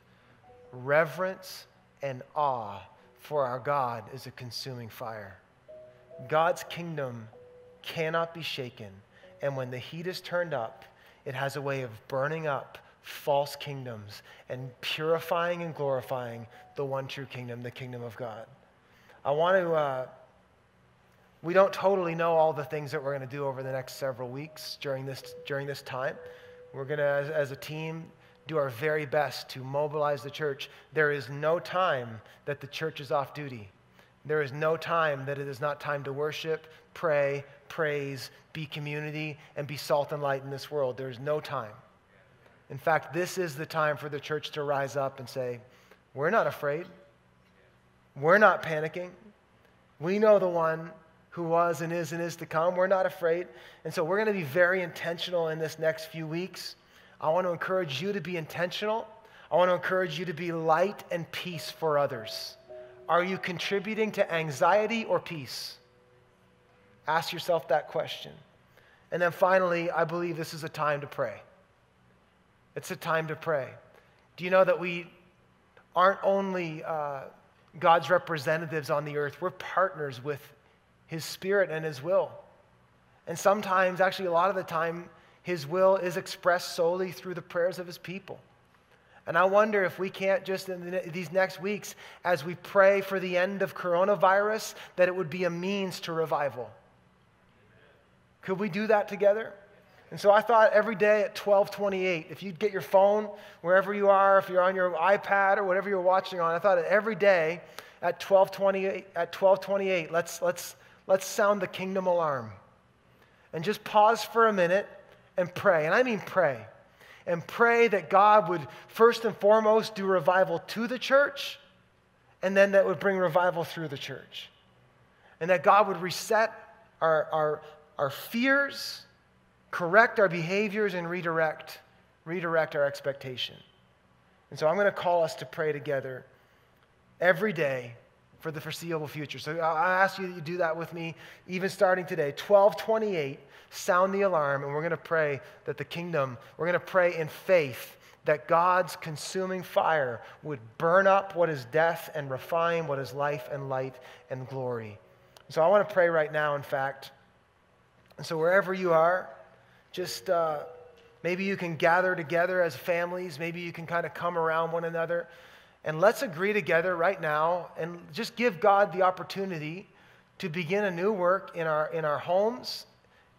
Reverence and awe, for our God is a consuming fire. God's kingdom cannot be shaken, and when the heat is turned up, it has a way of burning up false kingdoms and purifying and glorifying the one true kingdom, the kingdom of God. I want to, uh, we don't totally know all the things that we're going to do over the next several weeks during this, during this time. We're going to, as, as a team, do our very best to mobilize the church. There is no time that the church is off duty. There is no time that it is not time to worship, pray, praise, be community, and be salt and light in this world. There is no time. In fact, this is the time for the church to rise up and say, We're not afraid. We're not panicking. We know the one who was and is and is to come. We're not afraid. And so we're going to be very intentional in this next few weeks. I want to encourage you to be intentional. I want to encourage you to be light and peace for others. Are you contributing to anxiety or peace? Ask yourself that question. And then finally, I believe this is a time to pray. It's a time to pray. Do you know that we aren't only uh, God's representatives on the earth, we're partners with His Spirit and His will. And sometimes, actually, a lot of the time, His will is expressed solely through the prayers of His people. And I wonder if we can't just in the, these next weeks, as we pray for the end of coronavirus, that it would be a means to revival. Could we do that together? And so I thought every day at 1228, if you'd get your phone wherever you are, if you're on your iPad or whatever you're watching on, I thought every day at 1228, at 1228 let's, let's, let's sound the kingdom alarm. And just pause for a minute and pray. And I mean pray. And pray that God would first and foremost do revival to the church, and then that would bring revival through the church. And that God would reset our, our, our fears, correct our behaviors, and redirect, redirect our expectation. And so I'm going to call us to pray together every day for the foreseeable future. So I ask you that you do that with me, even starting today. 1228, sound the alarm, and we're going to pray that the kingdom, we're going to pray in faith that God's consuming fire would burn up what is death and refine what is life and light and glory. So I want to pray right now, in fact. And so wherever you are, just uh, maybe you can gather together as families, maybe you can kind of come around one another. And let's agree together right now and just give God the opportunity to begin a new work in our, in our homes,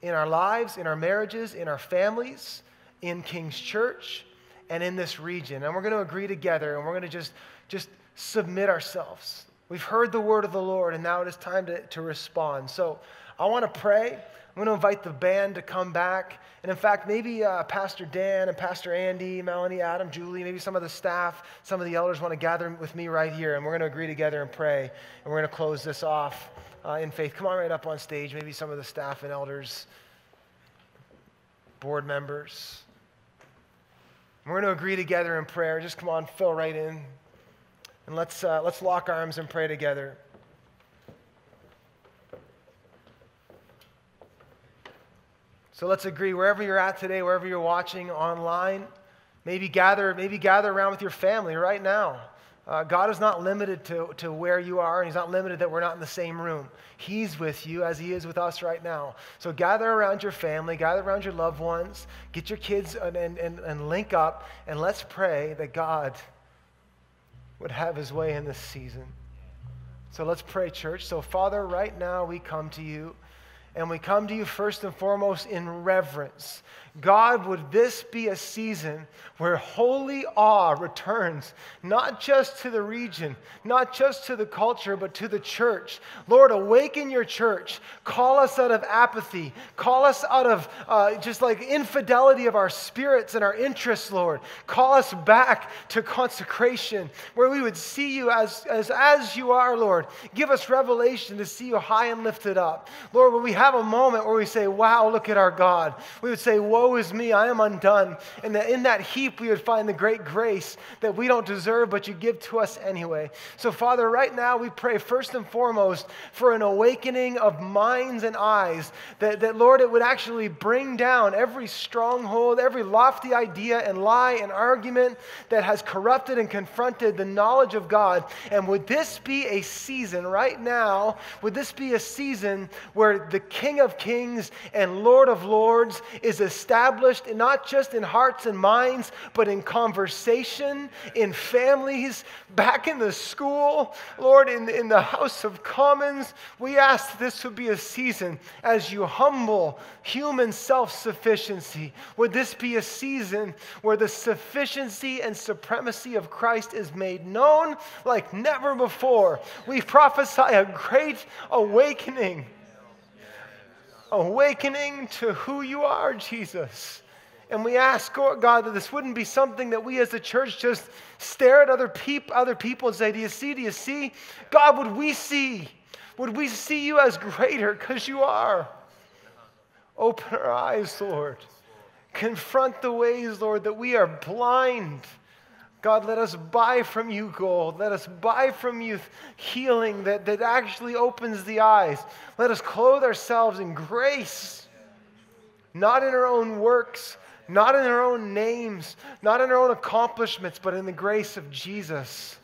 in our lives, in our marriages, in our families, in King's Church, and in this region. And we're going to agree together and we're going to just, just submit ourselves. We've heard the word of the Lord, and now it is time to, to respond. So I want to pray. I'm going to invite the band to come back. And in fact, maybe uh, Pastor Dan and Pastor Andy, Melanie, Adam, Julie, maybe some of the staff, some of the elders want to gather with me right here. And we're going to agree together and pray. And we're going to close this off uh, in faith. Come on right up on stage. Maybe some of the staff and elders, board members. We're going to agree together in prayer. Just come on, fill right in. And let's, uh, let's lock arms and pray together. So let's agree wherever you're at today, wherever you're watching online, maybe gather, maybe gather around with your family right now. Uh, God is not limited to, to where you are, and He's not limited that we're not in the same room. He's with you as He is with us right now. So gather around your family, gather around your loved ones, get your kids and, and, and, and link up, and let's pray that God would have His way in this season. So let's pray, church. So, Father, right now we come to you. And we come to you first and foremost in reverence. God, would this be a season where holy awe returns, not just to the region, not just to the culture, but to the church? Lord, awaken your church. Call us out of apathy. Call us out of uh, just like infidelity of our spirits and our interests, Lord. Call us back to consecration, where we would see you as, as, as you are, Lord. Give us revelation to see you high and lifted up. Lord, when we have a moment where we say, Wow, look at our God, we would say, woe is me, I am undone. And that in that heap we would find the great grace that we don't deserve, but you give to us anyway. So, Father, right now we pray first and foremost for an awakening of minds and eyes, that, that Lord, it would actually bring down every stronghold, every lofty idea and lie and argument that has corrupted and confronted the knowledge of God. And would this be a season right now? Would this be a season where the King of Kings and Lord of Lords is established? not just in hearts and minds, but in conversation, in families, back in the school, Lord, in, in the House of Commons. We ask this would be a season as you humble human self sufficiency. Would this be a season where the sufficiency and supremacy of Christ is made known like never before? We prophesy a great awakening awakening to who you are, Jesus. And we ask, oh God, that this wouldn't be something that we as the church just stare at other, peop- other people and say, Do you see? Do you see? God, would we see? Would we see you as greater? Because you are. Open our eyes, Lord. Confront the ways, Lord, that we are blind God, let us buy from you gold. Let us buy from you healing that, that actually opens the eyes. Let us clothe ourselves in grace, not in our own works, not in our own names, not in our own accomplishments, but in the grace of Jesus.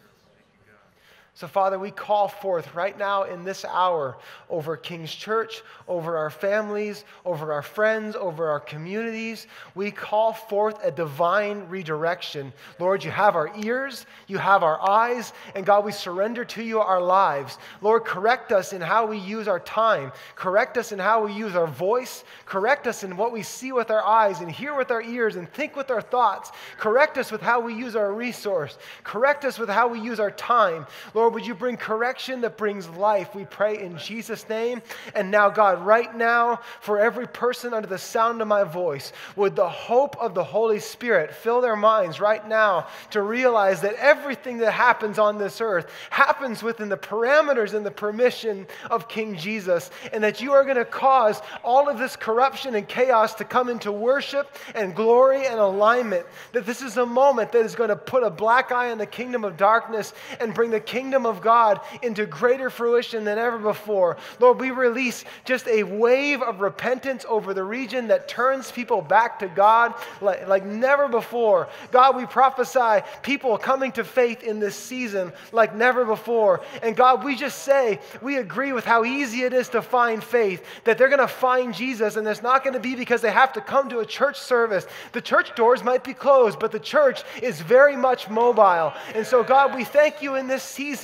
So, Father, we call forth right now in this hour over King's Church, over our families, over our friends, over our communities. We call forth a divine redirection. Lord, you have our ears, you have our eyes, and God, we surrender to you our lives. Lord, correct us in how we use our time, correct us in how we use our voice, correct us in what we see with our eyes and hear with our ears and think with our thoughts, correct us with how we use our resource, correct us with how we use our time. Lord, Lord, would you bring correction that brings life? We pray in Jesus' name. And now, God, right now, for every person under the sound of my voice, would the hope of the Holy Spirit fill their minds right now to realize that everything that happens on this earth happens within the parameters and the permission of King Jesus, and that you are going to cause all of this corruption and chaos to come into worship and glory and alignment. That this is a moment that is going to put a black eye on the kingdom of darkness and bring the kingdom kingdom of God into greater fruition than ever before. Lord, we release just a wave of repentance over the region that turns people back to God like, like never before. God, we prophesy people coming to faith in this season like never before. And God, we just say, we agree with how easy it is to find faith, that they're going to find Jesus, and it's not going to be because they have to come to a church service. The church doors might be closed, but the church is very much mobile. And so, God, we thank you in this season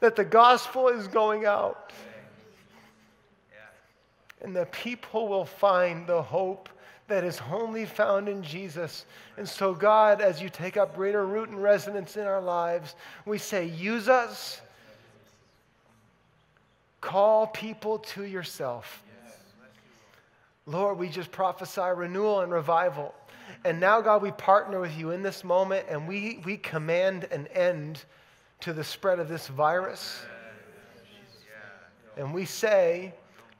that the gospel is going out. And the people will find the hope that is only found in Jesus. And so, God, as you take up greater root and resonance in our lives, we say, use us. Call people to yourself. Lord, we just prophesy renewal and revival. And now, God, we partner with you in this moment and we, we command an end to the spread of this virus. And we say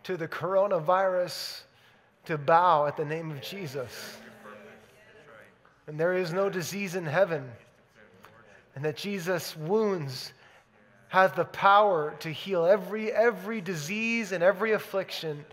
to the coronavirus to bow at the name of Jesus. And there is no disease in heaven. And that Jesus' wounds have the power to heal every, every disease and every affliction.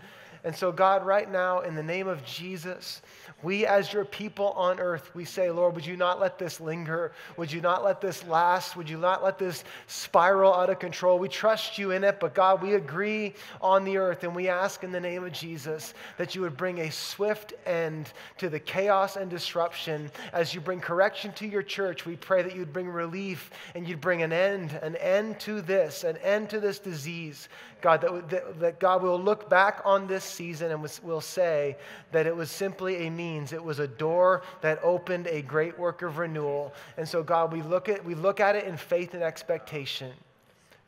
And so, God, right now, in the name of Jesus, we, as your people on earth, we say, Lord, would you not let this linger? Would you not let this last? Would you not let this spiral out of control? We trust you in it, but God, we agree on the earth and we ask in the name of Jesus that you would bring a swift end to the chaos and disruption. As you bring correction to your church, we pray that you'd bring relief and you'd bring an end, an end to this, an end to this disease. God, that, that, that God will look back on this season and will say that it was simply a means. It was a door that opened a great work of renewal. And so, God, we look at, we look at it in faith and expectation.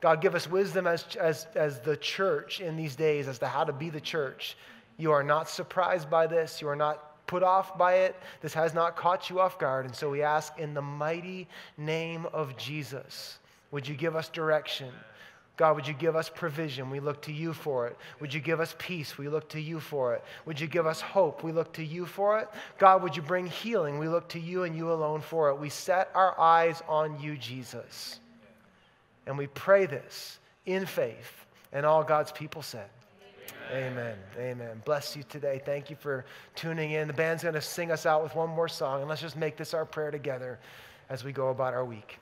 God, give us wisdom as, as, as the church in these days as to how to be the church. You are not surprised by this. You are not put off by it. This has not caught you off guard. And so we ask in the mighty name of Jesus, would you give us direction? God, would you give us provision? We look to you for it. Would you give us peace? We look to you for it. Would you give us hope? We look to you for it. God, would you bring healing? We look to you and you alone for it. We set our eyes on you, Jesus. And we pray this in faith. And all God's people said, Amen. Amen. Amen. Bless you today. Thank you for tuning in. The band's going to sing us out with one more song. And let's just make this our prayer together as we go about our week.